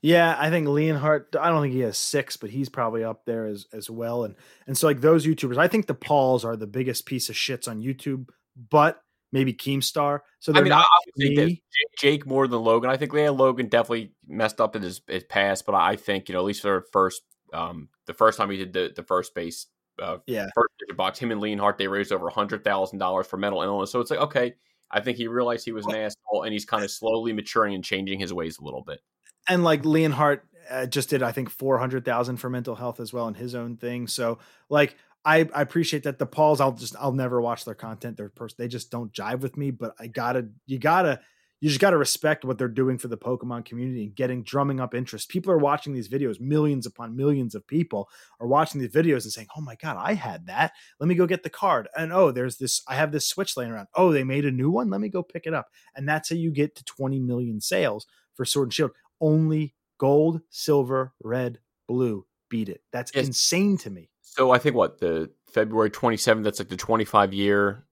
Yeah, I think Leonhart. I don't think he has six, but he's probably up there as as well. And and so like those YouTubers, I think the Pauls are the biggest piece of shits on YouTube. But maybe Keemstar. So I mean, I, would think Jake more than Logan. I think yeah, Logan definitely messed up in his, his past, but I think you know at least for first, um, the first time he did the the first base, uh, yeah, first box, him and Leonhart they raised over a hundred thousand dollars for mental illness. So it's like okay, I think he realized he was an asshole, and he's kind of slowly maturing and changing his ways a little bit. And like Leonhart uh, just did, I think four hundred thousand for mental health as well in his own thing. So like I, I appreciate that the Pauls I'll just I'll never watch their content. They're person they just don't jive with me. But I gotta you gotta you just gotta respect what they're doing for the Pokemon community and getting drumming up interest. People are watching these videos, millions upon millions of people are watching these videos and saying, "Oh my god, I had that. Let me go get the card." And oh, there's this. I have this Switch laying around. Oh, they made a new one. Let me go pick it up. And that's how you get to 20 million sales for Sword and Shield. Only gold, silver, red, blue beat it. That's yes. insane to me. So I think what the February 27th. That's like the 25 year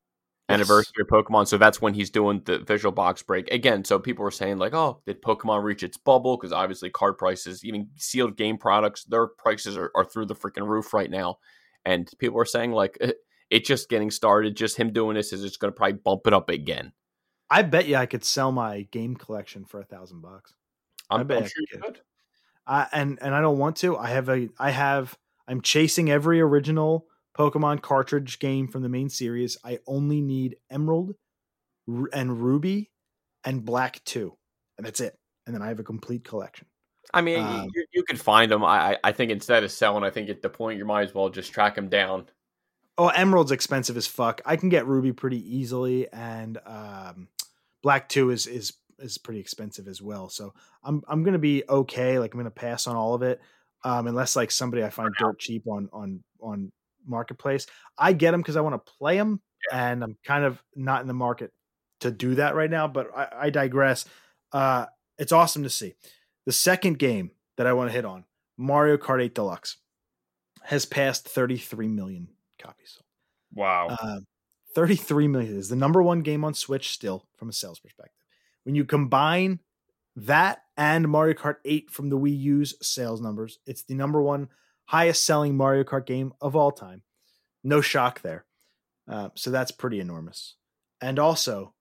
yes. anniversary of Pokemon. So that's when he's doing the visual box break again. So people were saying like, oh, did Pokemon reach its bubble? Because obviously card prices, even sealed game products, their prices are, are through the freaking roof right now. And people are saying like, it's just getting started. Just him doing this is just going to probably bump it up again. I bet you I could sell my game collection for a thousand bucks. I bet I'm sure you could. Uh, and and I don't want to. I have a I have I'm chasing every original Pokemon cartridge game from the main series. I only need Emerald and Ruby and Black 2. And that's it. And then I have a complete collection. I mean, um, you, you can find them. I, I think instead of selling, I think at the point you might as well just track them down. Oh, Emerald's expensive as fuck. I can get Ruby pretty easily, and um, Black Two is is is pretty expensive as well. So I'm I'm gonna be okay. Like I'm gonna pass on all of it um, unless like somebody I find dirt cheap on on on marketplace. I get them because I want to play them, and I'm kind of not in the market to do that right now. But I, I digress. Uh, it's awesome to see. The second game that I want to hit on, Mario Kart 8 Deluxe, has passed 33 million copies. Wow. Uh, 33 million is the number one game on Switch still from a sales perspective. When you combine that and Mario Kart 8 from the Wii U's sales numbers. It's the number one highest selling Mario Kart game of all time. No shock there. Uh, so that's pretty enormous. And also,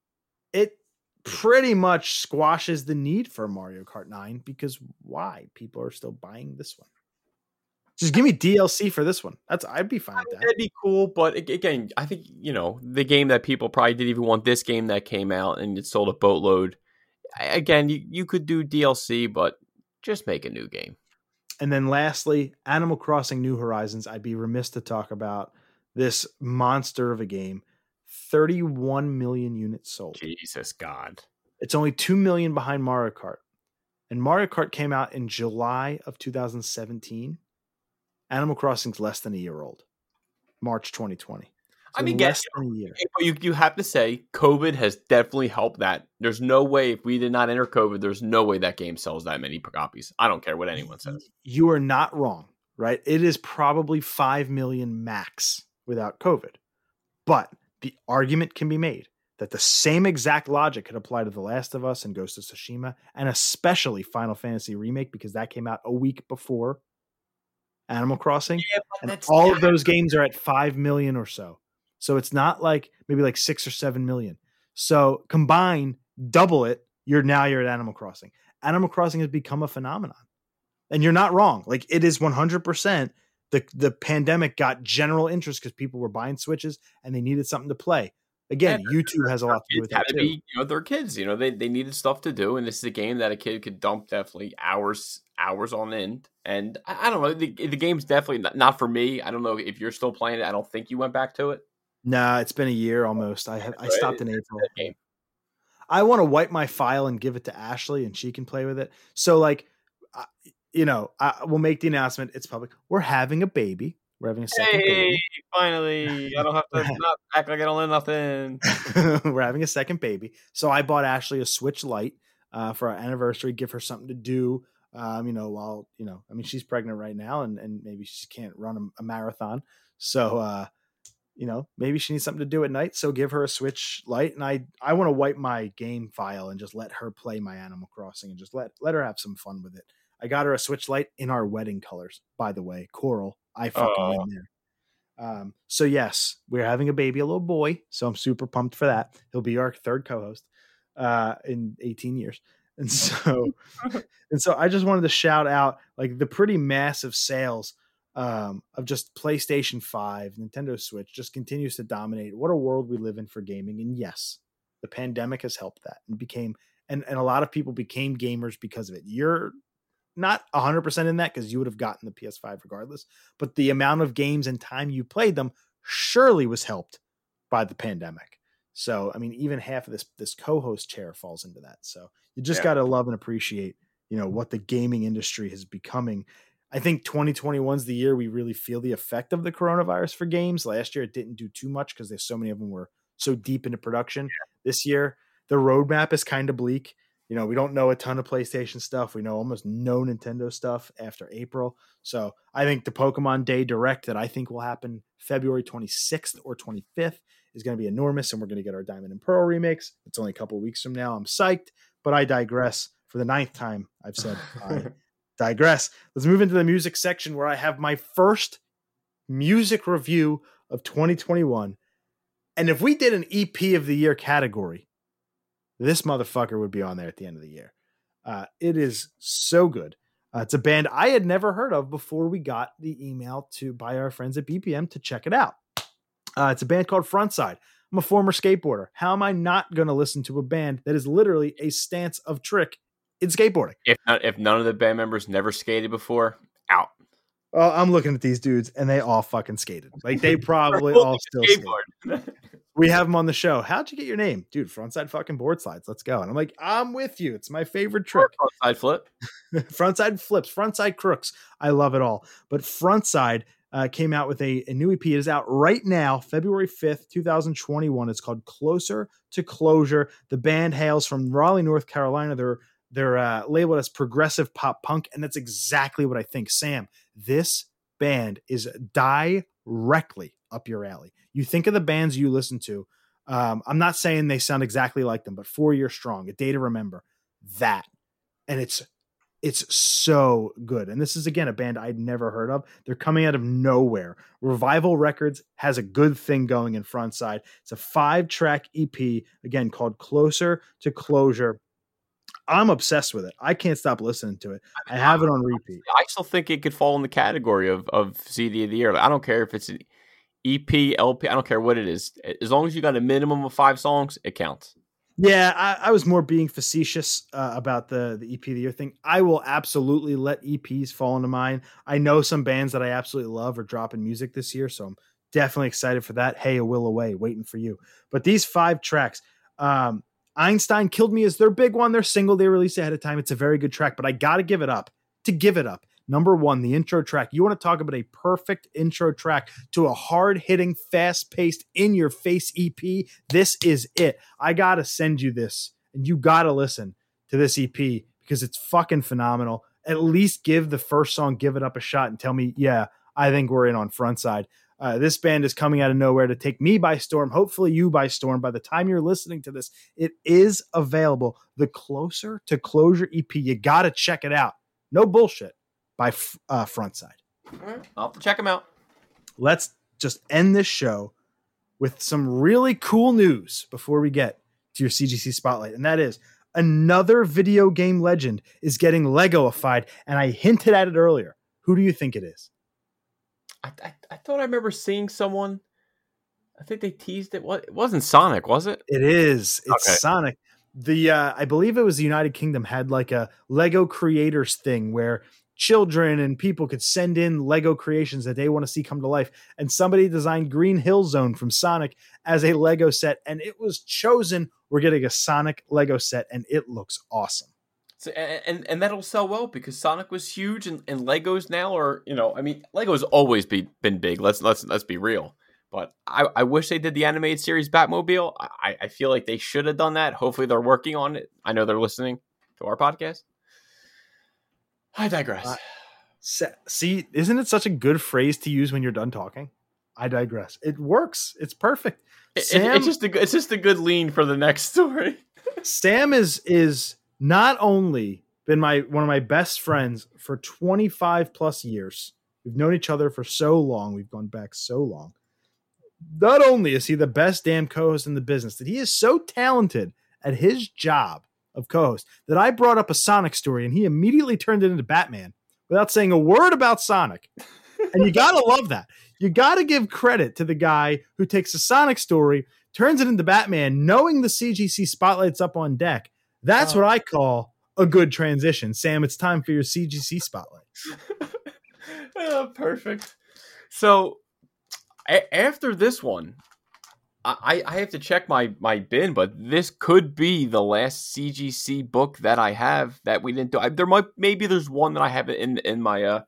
it pretty much squashes the need for Mario Kart 9 because why? People are still buying this one. Just give me DLC for this one. That's I'd be fine with that. That'd be cool, but again, I think you know the game that people probably didn't even want. This game that came out and it sold a boatload again, you, you could do DLC, but just make a new game. And then lastly, Animal Crossing New Horizons. I'd be remiss to talk about this monster of a game. 31 million units sold. Jesus God. It's only 2 million behind Mario Kart. And Mario Kart came out in July of 2017. Animal Crossing's less than a year old. March 2020. So I mean, guess you you have to say COVID has definitely helped that. There's no way if we did not enter COVID, there's no way that game sells that many copies. I don't care what anyone says. You are not wrong, right? It is probably 5 million max without COVID. But the argument can be made that the same exact logic could apply to The Last of Us and Ghost of Tsushima, and especially Final Fantasy Remake, because that came out a week before Animal Crossing. Yeah, and all of those games are at 5 million or so. So it's not like maybe like 6 or 7 million. So combine, double it, you're now you're at Animal Crossing. Animal Crossing has become a phenomenon. And you're not wrong. Like it is 100% the the pandemic got general interest because people were buying switches and they needed something to play. Again, Yeah, YouTube has a lot to do with to too. be, you know, they're kids. You know, they, they needed stuff to do, and this is a game that a kid could dump definitely hours hours on end. And I, I don't know, the, the game's definitely not, not for me. I don't know if you're still playing it. I don't think you went back to it. Nah, it's been a year almost. I have, I stopped in April. I want to wipe my file and give it to Ashley, and she can play with it. So, like, I, you know, I, we'll make the announcement. It's public. We're having a baby. We're having a second Hey, finally! I don't have to not act like I don't know nothing. baby. We're having a second baby. So I bought Ashley a Switch Lite uh, for our anniversary. Give her something to do. Um, you know, while you know, I mean, she's pregnant right now, and and maybe she can't run a, a marathon. So, uh, you know, maybe she needs something to do at night. So give her a Switch light and I I want to wipe my game file and just let her play my Animal Crossing and just let let her have some fun with it. I got her a Switch light in our wedding colors, by the way, coral. I fucking win there. Um, so yes, we're having a baby, a little boy. So I'm super pumped for that. He'll be our third co-host uh, in 18 years, and so and so I just wanted to shout out like the pretty massive sales um, of just PlayStation 5, Nintendo Switch just continues to dominate. What a world we live in for gaming. And yes, the pandemic has helped that and became and, and a lot of people became gamers because of it. You're not 100% in that because you would have gotten the PS5 regardless, but the amount of games and time you played them surely was helped by the pandemic. So, I mean, even half of this this co-host chair falls into that. So, you just Yeah. got to love and appreciate, you know, what the gaming industry is becoming. I think 2021 is the year we really feel the effect of the coronavirus for games. Last year it didn't do too much because there's so many of them were so deep into production. This year the roadmap is kind of bleak. You know, we don't know a ton of PlayStation stuff. We know almost no Nintendo stuff after April. So I think the Pokemon Day Direct that I think will happen February 26th or 25th is going to be enormous, and we're going to get our Diamond and Pearl remakes. It's only a couple weeks from now. I'm psyched, but I digress. For the ninth time, I've said digress. Let's move into the music section where I have my first music review of 2021. And if we did an EP of the year category, this motherfucker would be on there at the end of the year. Uh, it is so good. Uh, it's a band I had never heard of before we got the email to by our friends at BPM to check it out. Uh, it's a band called Frontside. I'm a former skateboarder. How am I not going to listen to a band that is literally a stance of trick in skateboarding? If not, if none of the band members never skated before, out. Well, I'm looking at these dudes and they all fucking skated. Like they probably all still skateboard. We have them on the show. How'd you get your name? Dude, frontside fucking board slides. Let's go. And I'm like, I'm with you. It's my favorite trick. Side flip. frontside flips, frontside crooks. I love it all. But frontside uh, came out with a, a new EP. It is out right now, February 5th, 2021. It's called Closer to Closure. The band hails from Raleigh, North Carolina. They're they're uh, labeled as progressive pop punk, and that's exactly what I think. Sam, this band is directly up your alley. You think of the bands you listen to. Um, I'm not saying they sound exactly like them, but Four Year Strong, A Day to Remember, that, and it's it's so good. And this is again a band I'd never heard of. They're coming out of nowhere. Revival Records has a good thing going in Frontside. It's a five track EP again called Closer to Closure. I'm obsessed with it. I can't stop listening to it. I have it on repeat. I still think it could fall in the category of of CD of the year. I don't care if it's an EP, LP. I don't care what it is. As long as you got a minimum of five songs, it counts. Yeah, I, I was more being facetious uh, about the the EP of the year thing. I will absolutely let EPs fall into mine. I know some bands that I absolutely love are dropping music this year, so I'm definitely excited for that. Hey, a will away, waiting for you. But these five tracks, um, Einstein killed me is their big one. Their single they released ahead of time. It's a very good track, but I got to give it up. To give it up, number one, the intro track. You want to talk about a perfect intro track to a hard hitting, fast paced, in your face EP? This is it. I got to send you this, and you got to listen to this EP because it's fucking phenomenal. At least give the first song, give it up a shot, and tell me, yeah, I think we're in on frontside. Uh, this band is coming out of nowhere to take me by storm, hopefully you by storm. By the time you're listening to this, it is available. The Closer to Closure EP, you got to check it out. No bullshit by uh, Frontside. I'll check them out. Let's just end this show with some really cool news before we get to your CGC spotlight, and that is another video game legend is getting Legoified, and I hinted at it earlier. Who do you think it is? I, I, I thought I remember seeing someone. I think they teased it. What it wasn't Sonic, was it? It is. It's okay. Sonic. The uh, I believe it was the United Kingdom had like a Lego creators thing where children and people could send in Lego creations that they want to see come to life. And somebody designed Green Hill Zone from Sonic as a Lego set, and it was chosen. We're getting a Sonic Lego set, and it looks awesome. So, and and that'll sell well because Sonic was huge and, and Legos now are you know I mean Legos always be, been big. Let's let's let's be real. But I, I wish they did the animated series Batmobile. I, I feel like they should have done that. Hopefully they're working on it. I know they're listening to our podcast. I digress. Uh, see isn't it such a good phrase to use when you're done talking? I digress. It works. It's perfect. Sam, it, it's just a it's just a good lean for the next story. Sam is is not only been my one of my best friends for 25 plus years. We've known each other for so long. We've gone back so long. Not only is he the best damn co-host in the business, that he is so talented at his job of co-host that I brought up a Sonic story and he immediately turned it into Batman without saying a word about Sonic. and you gotta love that. You gotta give credit to the guy who takes a Sonic story, turns it into Batman, knowing the CGC spotlight's up on deck, that's oh. what I call a good transition. Sam, it's time for your CGC spotlight. oh, perfect. So a- after this one, I, I have to check my, my bin, but this could be the last CGC book that I have that we didn't do. I, there might maybe there's one that I have in in my uh,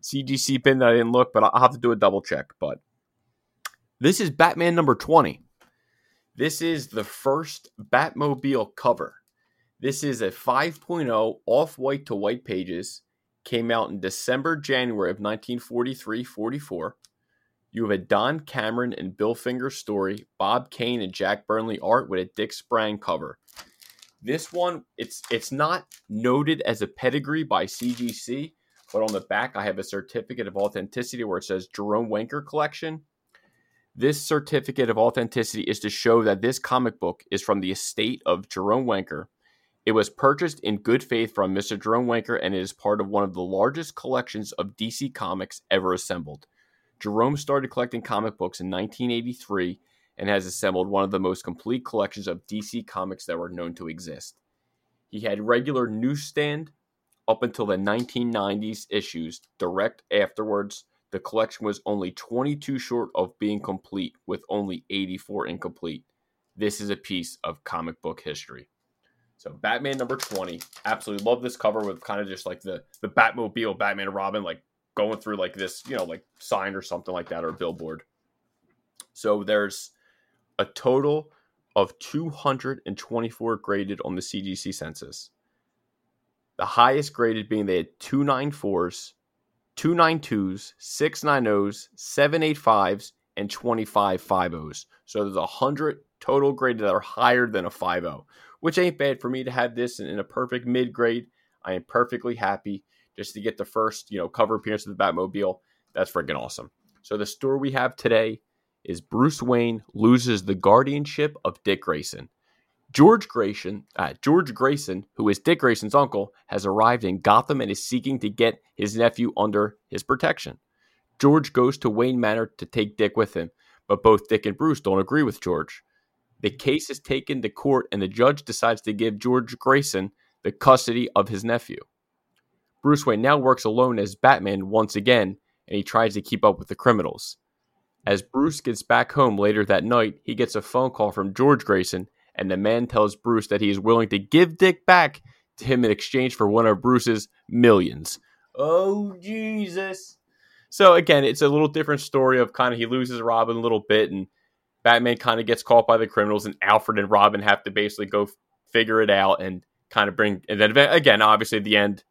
CGC bin that I didn't look, but I'll have to do a double check. But this is Batman number twenty. This is the first Batmobile cover. This is a 5.0 off white to white pages. Came out in December, January of 1943 44. You have a Don Cameron and Bill Finger story, Bob Kane and Jack Burnley art with a Dick Sprang cover. This one, it's it's not noted as a pedigree by CGC, but on the back I have a certificate of authenticity where it says Jerome Wenker collection. This certificate of authenticity is to show that this comic book is from the estate of Jerome Wenker it was purchased in good faith from Mr. Jerome Wenker and it is part of one of the largest collections of DC comics ever assembled. Jerome started collecting comic books in 1983 and has assembled one of the most complete collections of DC comics that were known to exist. He had regular newsstand up until the 1990s issues. Direct afterwards, the collection was only 22 short of being complete, with only 84 incomplete. This is a piece of comic book history. So Batman number 20. Absolutely love this cover with kind of just like the the Batmobile, Batman and Robin like going through like this, you know, like sign or something like that or a billboard. So there's a total of 224 graded on the CGC census. The highest graded being they had 294s, 292s, 690s, 785s, and 25 50s. So there's 100 total graded that are higher than a 50 which ain't bad for me to have this in, in a perfect mid grade. I am perfectly happy just to get the first, you know, cover appearance of the Batmobile. That's freaking awesome. So the story we have today is Bruce Wayne loses the guardianship of Dick Grayson. George Grayson, uh, George Grayson, who is Dick Grayson's uncle, has arrived in Gotham and is seeking to get his nephew under his protection. George goes to Wayne Manor to take Dick with him, but both Dick and Bruce don't agree with George. The case is taken to court, and the judge decides to give George Grayson the custody of his nephew. Bruce Wayne now works alone as Batman once again, and he tries to keep up with the criminals. As Bruce gets back home later that night, he gets a phone call from George Grayson, and the man tells Bruce that he is willing to give Dick back to him in exchange for one of Bruce's millions. Oh, Jesus. So, again, it's a little different story of kind of he loses Robin a little bit, and Batman kind of gets caught by the criminals, and Alfred and Robin have to basically go figure it out and kind of bring. And then again, obviously, at the end,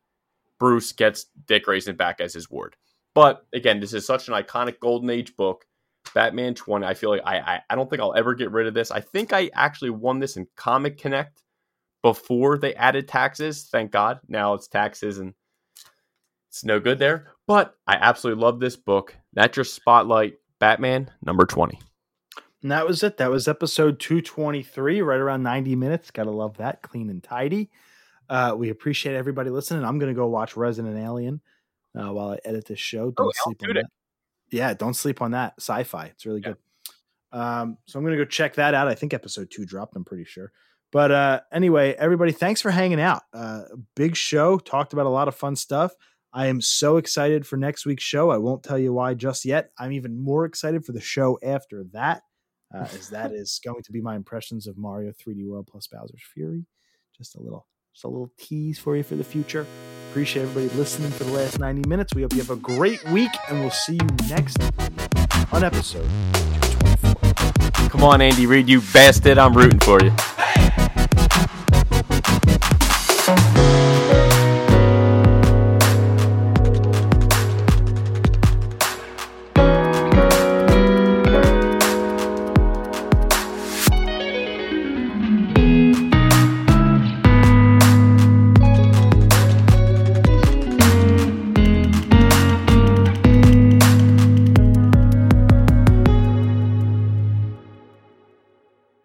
Bruce gets Dick Grayson back as his ward. But again, this is such an iconic Golden Age book. Batman 20. I feel like I, I I don't think I'll ever get rid of this. I think I actually won this in Comic Connect before they added taxes. Thank God. Now it's taxes and it's no good there. But I absolutely love this book. That's your spotlight. Batman number 20. And that was it. That was episode 223, right around 90 minutes. Gotta love that. Clean and tidy. Uh, we appreciate everybody listening. I'm gonna go watch Resident Alien uh, while I edit this show. Don't Oh, sleep on that. Yeah, don't sleep on that. Sci-fi. It's really good. Um, so I'm gonna go check that out. I think episode two dropped. I'm pretty sure. But uh, anyway, everybody, thanks for hanging out. Uh, big show. Talked about a lot of fun stuff. I am so excited for next week's show. I won't tell you why just yet. I'm even more excited for the show after that, uh, as that is going to be my impressions of Mario 3D World plus Bowser's Fury. Just a little, just a little tease for you for the future. Appreciate everybody listening for the last 90 minutes. We hope you have a great week, and we'll see you next on episode 224. Come on, Andy Reid, you bastard. I'm rooting for you.